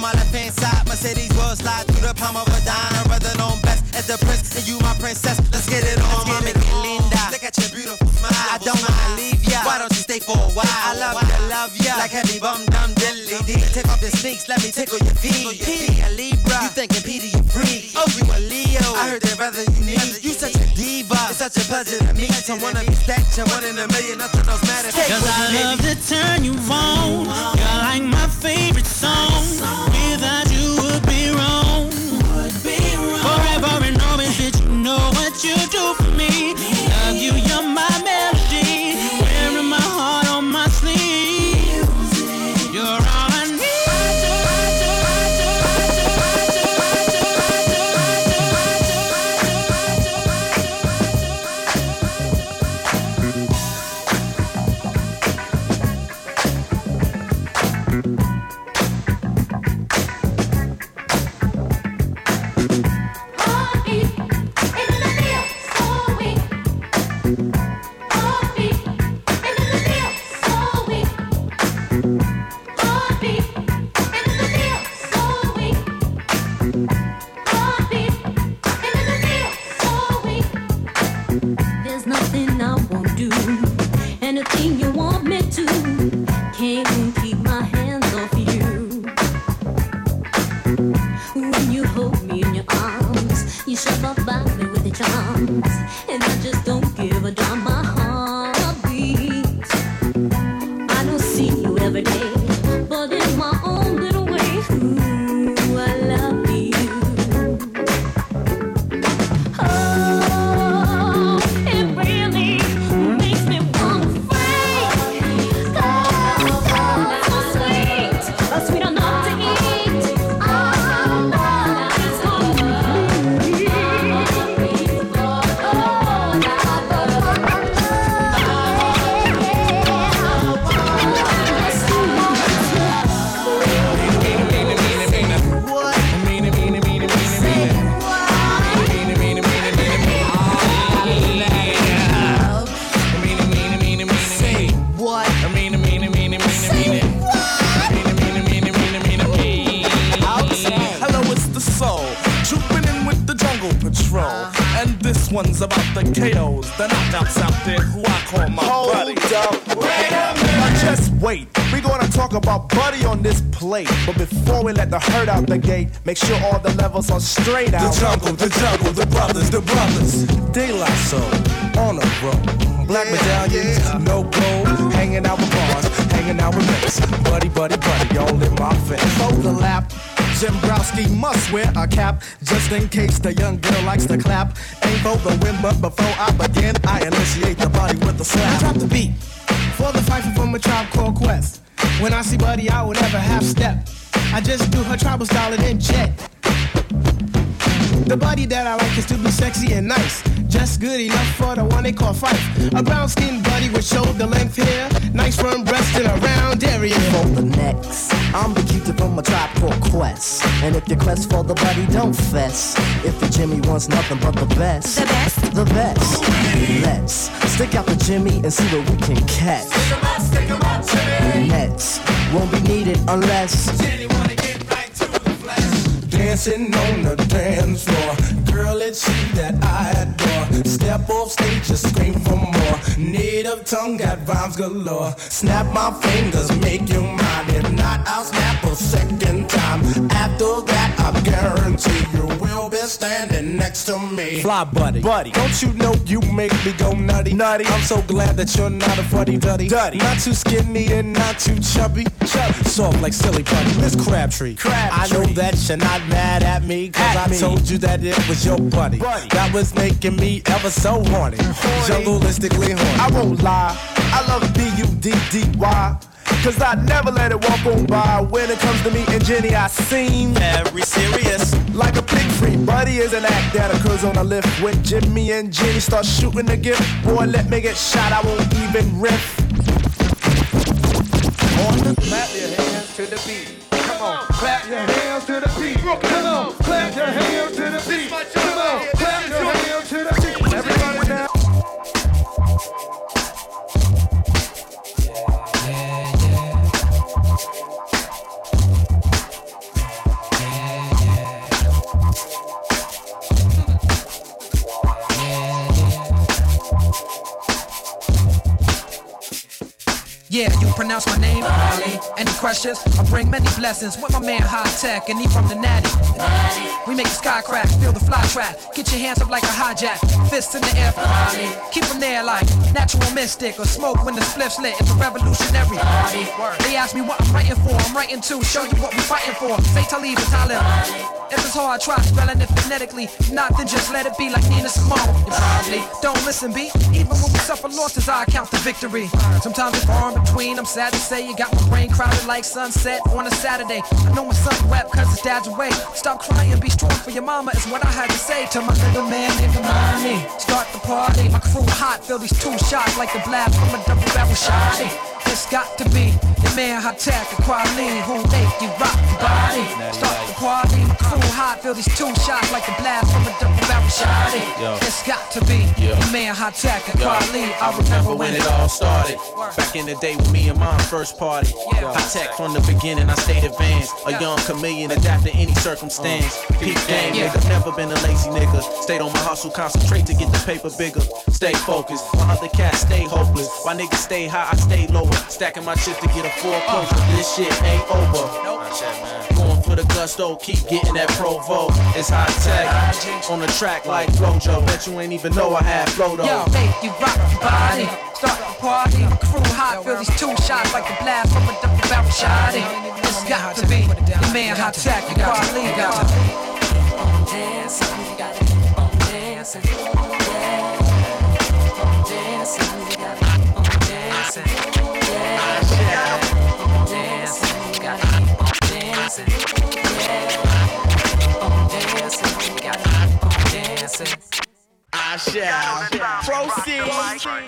on my left hand side. Mercedes will slide through the palm of a dime. I'm rather known best as the prince, and you my princess. Let's get it on, Let's get it linda. Look at your beautiful smile. I don't wanna leave ya. Why don't you stay for a while? I love ya, love ya. Like heavy bum dum dilly dee. Take off your sneaks, let me tickle your feet. Petey a Libra, you thinking Petey a free? Oh, you a Leo. I heard that rather such a pleasure to meet you. One of these stacks and one in a million. Nothing else matters. Cause I love to turn you on. You're like my favorite song. Without you would be wrong. Forever and always did you know what you do for me. Love you, you're my man. The are straight out. The jungle, the jungle, the brothers, the brothers. De La Soul, on a roll. Black medallions, no gold. Hanging out with bars, hanging out with mates. Buddy, buddy, buddy, all in my face. Overlap. Jim Browski must wear a cap just in case the young girl likes to clap. Ain't for the win, but before I begin, I initiate the body with a slap. I drop the beat for the fight from a tribe called Quest. When I see Buddy, I would never half step. I just do her tribal style and then jet. Nice. Just good enough for the one they call Phife. A brown skinned buddy with shoulder length hair. Nice firm breast and a round area. For the next, I'm the cutie from a tribe called Quest. And if your quest for the buddy, don't fess. If your Jimmy wants nothing but the best, the best, the best. Let's stick out the Jimmy and see what we can catch. Nets won't be needed unless. Dancing on the dance floor. Girl, it's you that I adore. Step off stage, just scream for more. Native tongue got rhymes galore. Snap my fingers, make you mine. If not, I'll snap a second time. After that, I guarantee you standing next to me. Fly buddy, buddy. Don't you know you make me go nutty? Nutty. I'm so glad that you're not a fuddy duddy. Duddy. Not too skinny and not too chubby. Chubby. Soft like silly putty. Miss Crabtree. I know that you're not mad at me, cause I told you that it was your buddy. buddy. That was making me ever so horny. Jungleistically horny. I won't lie, I love B-U-D-D-Y. Cause I never let it walk on by. When it comes to me and Jenny, I seem very serious. Like a pig free, buddy is an act that occurs on a lift. When Jimmy and Jenny start shooting the gift, boy, let me get shot, I won't even riff. On the clap your hands to the beat. Come on, clap your hands to the beat. Come on, clap your hands to the beat. Come on, Yeah, you pronounce my name, Ali. Any questions? I bring many blessings with my man Hi-Tek and he from the Natty. We make the sky crack, feel the fly trap. Get your hands up like a hijack, fists in the air for Ali. Keep them there like natural mystic or smoke when the spliff's lit. It's a revolutionary. They ask me what I'm writing for. I'm writing to show you what we're fighting for. Say Talib and Talib. If it's hard, try spelling it phonetically. If Not then just let it be like Nina Simone. Probably don't listen, B. Even when we suffer losses, I count the victory. Sometimes it's far in between. I'm sad to say you got my brain crowded like sunset on a Saturday. I know my son wept cause his dad's away. Stop crying, be strong for your mama is what I had to say to my little man named Imani. Start the party, my crew hot, feel these two shots like the blast from a double barrel shot. It's got to be the man Hi-Tek, the quality who make you rock your body. Feel these two shots like the blast from a double barrel shot. Yo. It's got to be Yo. the man Hi-Tek, the Yo. quality. I remember when it all started. Back in the day with me and my first party. Hi-Tek from the beginning, I stayed advanced. A young chameleon, adapt to any circumstance. Uh-huh. Peak game, Yeah. nigga, never been a lazy nigga. Stayed on my hustle, concentrate to get the paper bigger. Stay focused, my other cats stay hopeless. My niggas stay high, I stay lower. Stacking my shit to get a full closure. This shit ain't over. Going for the gusto, keep getting that provo. It's high tech on the track like Flojo. Bet you ain't even know I had flow though. Yo, make you rock your body. Start the party. Crew hot, feel these two shots like the blast from a double barrel shot. It's got to be the man Hi-Tek, the quality. Got to be. I shall proceed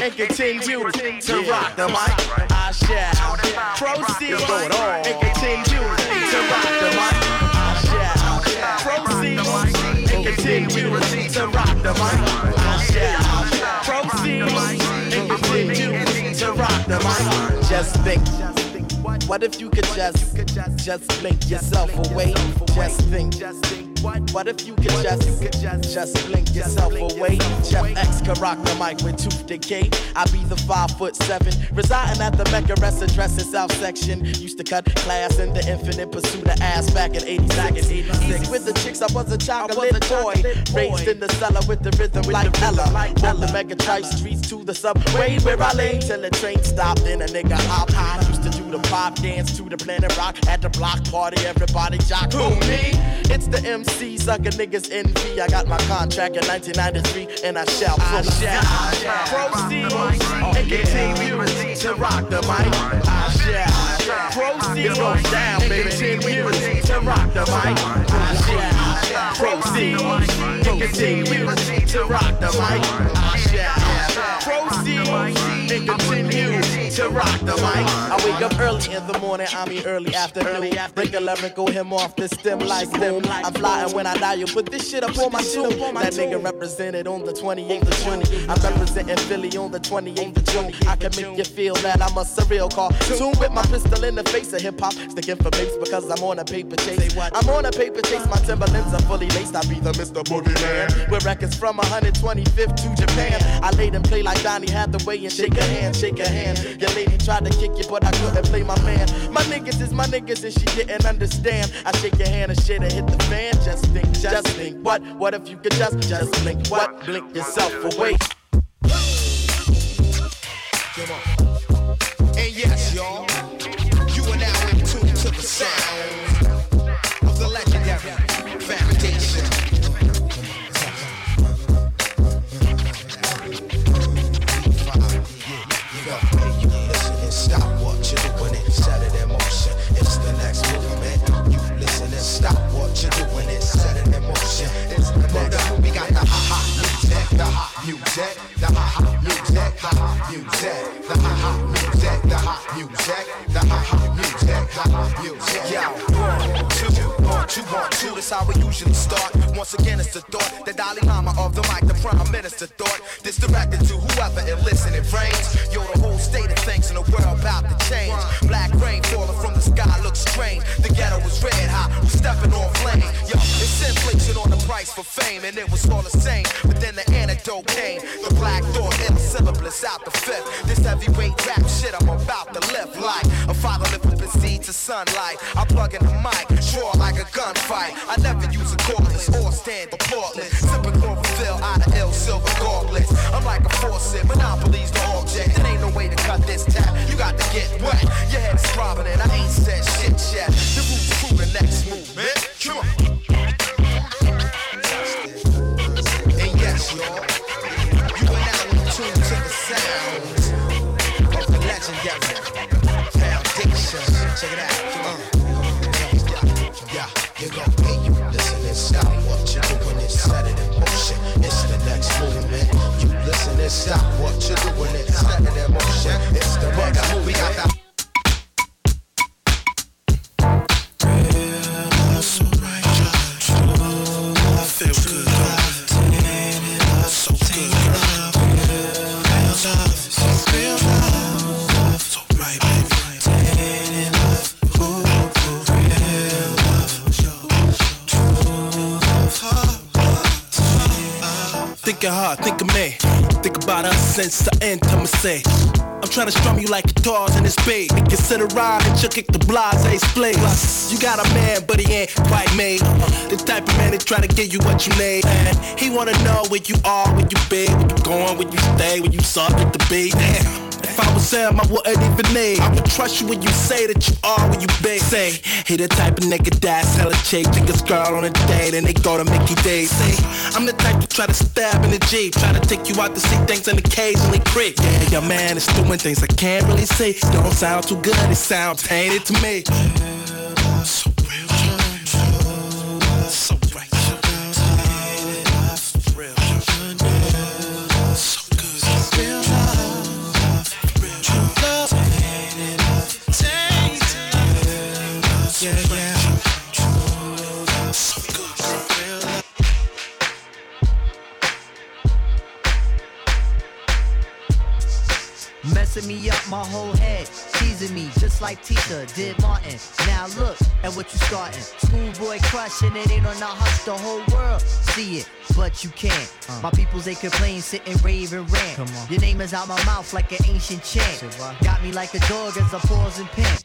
and continue to rock the mic. I shall proceed and continue to rock the mic. I shall proceed and continue to rock the mic. I shall proceed and continue to rock the mic. Just think What if you could just, just blink yourself away? Just think. What if you could just, just blink yourself away? Jeff X can rock the mic with tooth decay. I be the five foot seven, residing at the Mecca rest address in South Section. Used to cut class in the infinite pursuit of ass back in 86. Easy with the chicks, I was a chocolate boy. Raised in the cellar with the rhythm like Ella. Walked the Mega Tribe streets to the subway where I lay till the train stopped and a nigga hopped high. Used to do the pop dance to the planet rock at the block party. Everybody jock who me? It's the MC sucker niggas envy. I got my contract in 1993 and I shall proceed. Proceed oh, and continue to rock the mic. I shall proceed. Goes down, baby. Continue to rock the mic. I shall proceed and continue to rock the mic. I shall proceed and continue to rock the mic. I wake up early in the morning, I mean early after afternoon. Break a go him off the stem like stem. I'm flying when I die, you put this shit up on my tomb. That nigga represented on the 28th of June. I'm representing Philly on the 28th of June. I can make you feel that I'm a surreal cartoon with my pistol in the face of hip hop. Sticking for bass because I'm on a paper chase. I'm on a paper chase, my Timberlands are fully laced. I be the Mr. Boogeyman. With records from 125th to Japan. I laid and play like Donny Hathaway and shake a hand, shake a hand. Your lady tried to kick you, but I couldn't play my man. My niggas is my niggas and she didn't understand. I shake your hand and shit and hit the fan. Just think, just think. What? What if you could just, just blink? What? Blink yourself away. Come on. And yes, y'all, you are now in tune to the sound music, the ha ha music, the hot music, the ha ha music, the hot music, the ha ha music, the hot music. Yo, two, one, two. That's how we usually start. Once again, it's the thought, the Dalai Lama of the mic, the Prime Minister thought. This directed to whoever it listen it rains. Yo, the whole state of things in the world about to change. Black rain falling from the sky looks strange. The ghetto was red hot, we stepping on flame. Yo, it's inflation on the price for fame, and it was all the same. But then the antidote came. The black thought, ill syllabus out the fifth. This heavyweight rap shit I'm about to lift like a father lifting the seed to sunlight. I plug in the mic, draw like a gunfight. I never use a cordless or stand applaudless. Sipping chlorophyll out of ill silver gauntlets. I'm like a faucet, monopolies the object. There ain't no way to cut this tap. You got to get wet. Your head is throbbing and I ain't said shit yet. The roots to the next movement. Come on. And yes, y'all, you are now in tune to the sounds of the legendary foundation. Check it out. Stop what you're doing and set it in motion. It's the movement. We got the Think of her, think of me. Think about us since the intimacy. I'm trying to strum you like guitars in this beat. And consider rhyming, chuck kick the blase split. You got a man, but he ain't quite me. Uh-uh. The type of man that try to give you what you need. And he wanna know where you are, where you be, where you going, where you stay, where you suck at the beat. Damn. If I was him, I wouldn't even need. I would trust you when you say that you are where you be. Say, he the type of nigga that sell a chick, take his girl on a date, and they go to Mickey D's. Say, I'm the type to try to stab in the Jeep, try to take you out to see things in the occasionally creep. Yeah, your man is doing things I can't really see. Don't sound too good, it sounds tainted to me. So real, so Tita did Martin. Now look at what you starting. Schoolboy crush and it ain't on the hush. The whole world see it, but you can't. Uh. My peoples they complain, sit and rave and rant. Come on. Your name is out my mouth like an ancient chant. Got me like a dog as I pause and pant.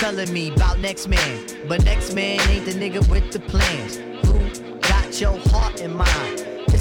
Telling me about next man, but next man ain't the nigga with the plans. Who got your heart in mind?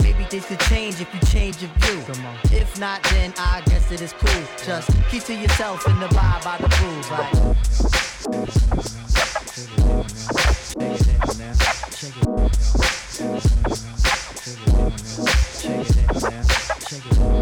Maybe things could change if you change your view. If not, then I guess it is cool. Just keep to yourself and abide by the rules. Like. My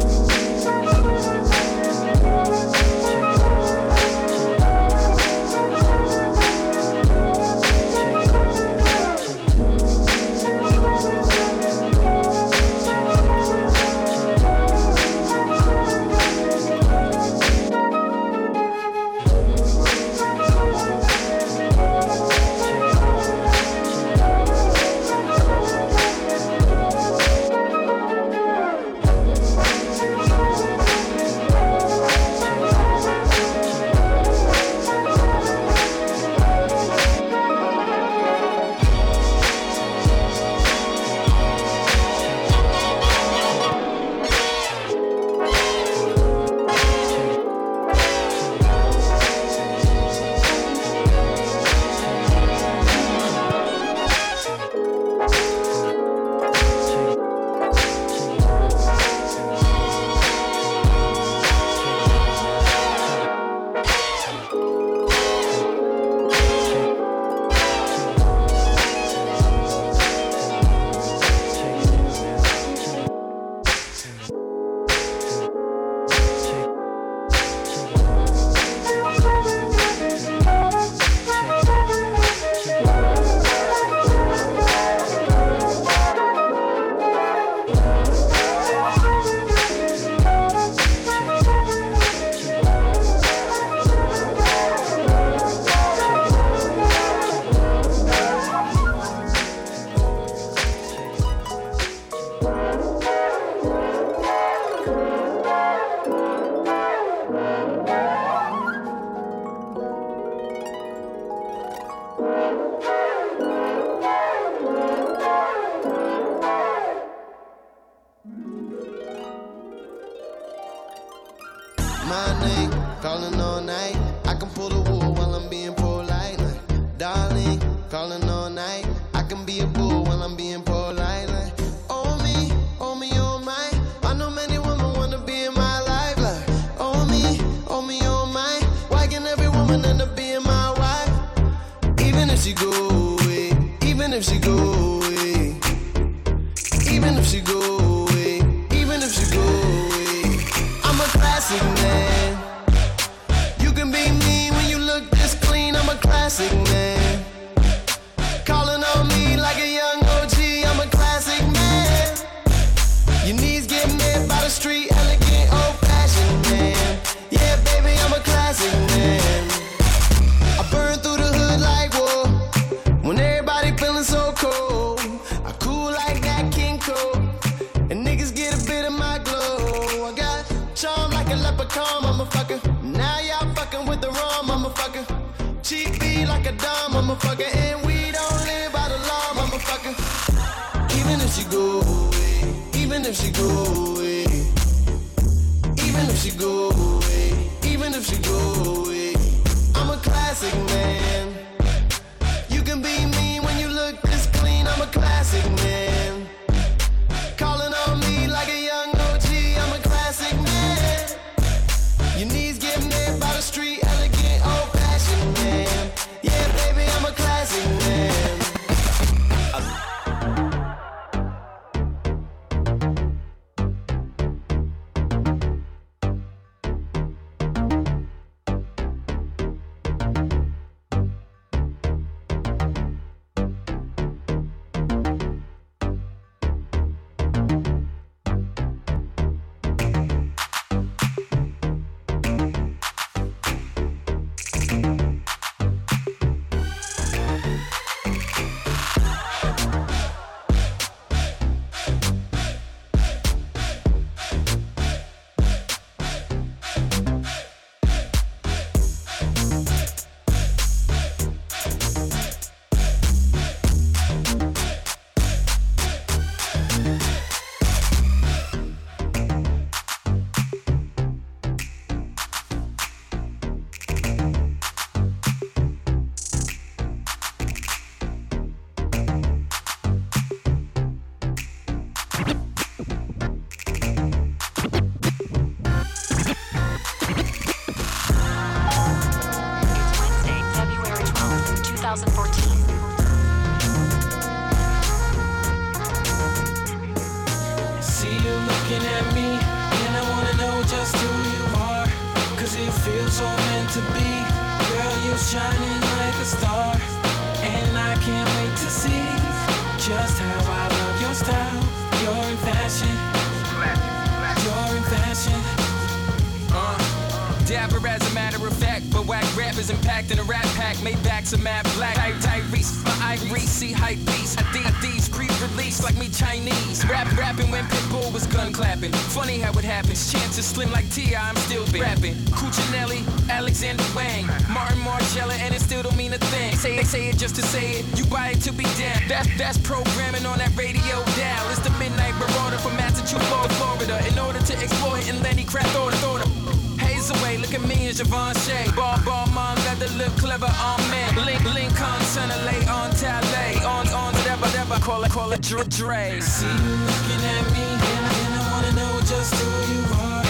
It Dre. See looking at me, and I, wanna know just who you are.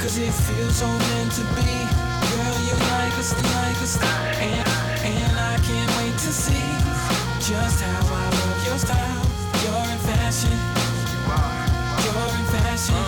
Cause, it feels so meant to be. Girl, you like a, like a star. And, and I can't wait to see just how I love your style. You're in fashion. You're in fashion.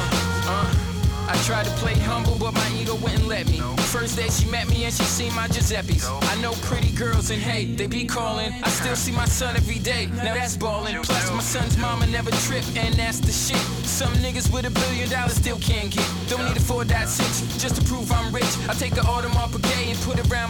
Uh, I tried to play humble, but my ego wouldn't let me. First day she met me and she seen my Giuseppe's. I know pretty girls and hey, they be calling. I still see my son every day. Now that's ballin'. Plus my son's mama never trip, and that's the shit. Some niggas with a billion dollars still can't get. Don't need a 4.6 just to prove I'm rich. I take an Audemars Piguet and put it around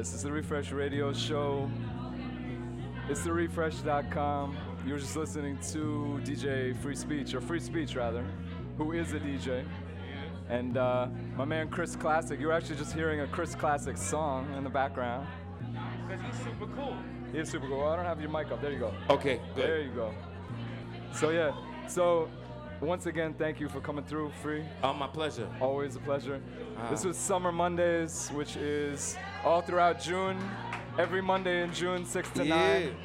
Yes, yes, it's the Refresh Radio Show. It's the refresh.com. You were just listening to DJ Frei Speech, or Frei Speech rather, who is a DJ. And uh, my man Chris Classic, you were actually just hearing a Chris Classic song in the background. Because he's super cool. He is super cool. I don't have your mic up. There you go. Okay, good. There you go. So yeah, so once again, thank you for coming through, Frei. Oh, my pleasure. Always a pleasure. Uh, this was Summer Mondays, which is all throughout June. Every Monday in June, 6 to 9.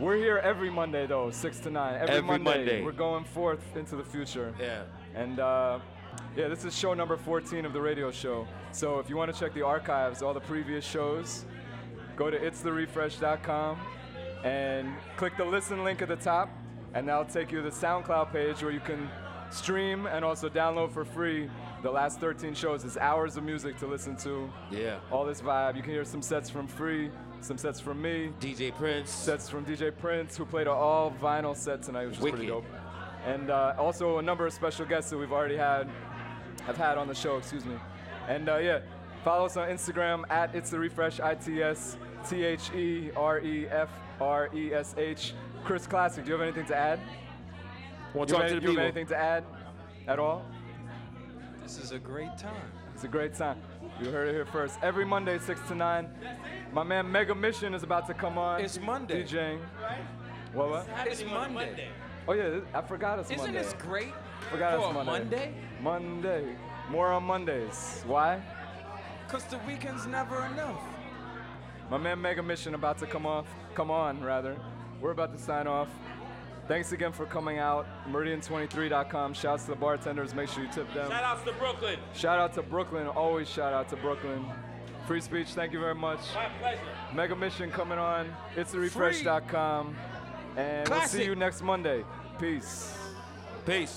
We're here every Monday, though, 6 to 9. Every, Every Monday. We're going forth into the future. Yeah. And uh, yeah, this is show number 14 of the radio show. So if you want to check the archives, all the previous shows, go to itstherefresh.com and click the listen link at the top, and that'll take you to the SoundCloud page where you can stream and also download for free the last 13 shows. It's hours of music to listen to. Yeah. All this vibe. You can hear some sets from Frei, some sets from me. DJ Prince. Sets from DJ Prince, who played an all vinyl set tonight, which pretty Wicked. dope. And uh, also a number of special guests that we've already had, have had on the show, excuse me. And uh, yeah, follow us on Instagram at It's The Refresh, I-T-S, T-H-E-R-E-F-R-E-S-H. Chris Classic, do you have anything to add? Want you to talk have, to the you have anything to add at all? This is a great time. It's a great time. You heard it here first. Every Monday, 6 to 9. My man Mega Mission is about to come on. It's Monday. DJing. What, what? It's Monday. Oh, yeah, I forgot it's Monday. Isn't this great Forgot for it's Monday. Monday? Monday. More on Mondays. Why? Because the weekend's never enough. My man Mega Mission about to come off. Come on, rather. We're about to sign off. Thanks again for coming out. Meridian23.com. Shouts to the bartenders. Make sure you tip them. Shout outs to Brooklyn. Shout out to Brooklyn. Always shout out to Brooklyn. Frei Speech. Thank you very much. My pleasure. Mega Mission coming on. It's therefresh.com. And we'll see you next Monday. Peace. Peace.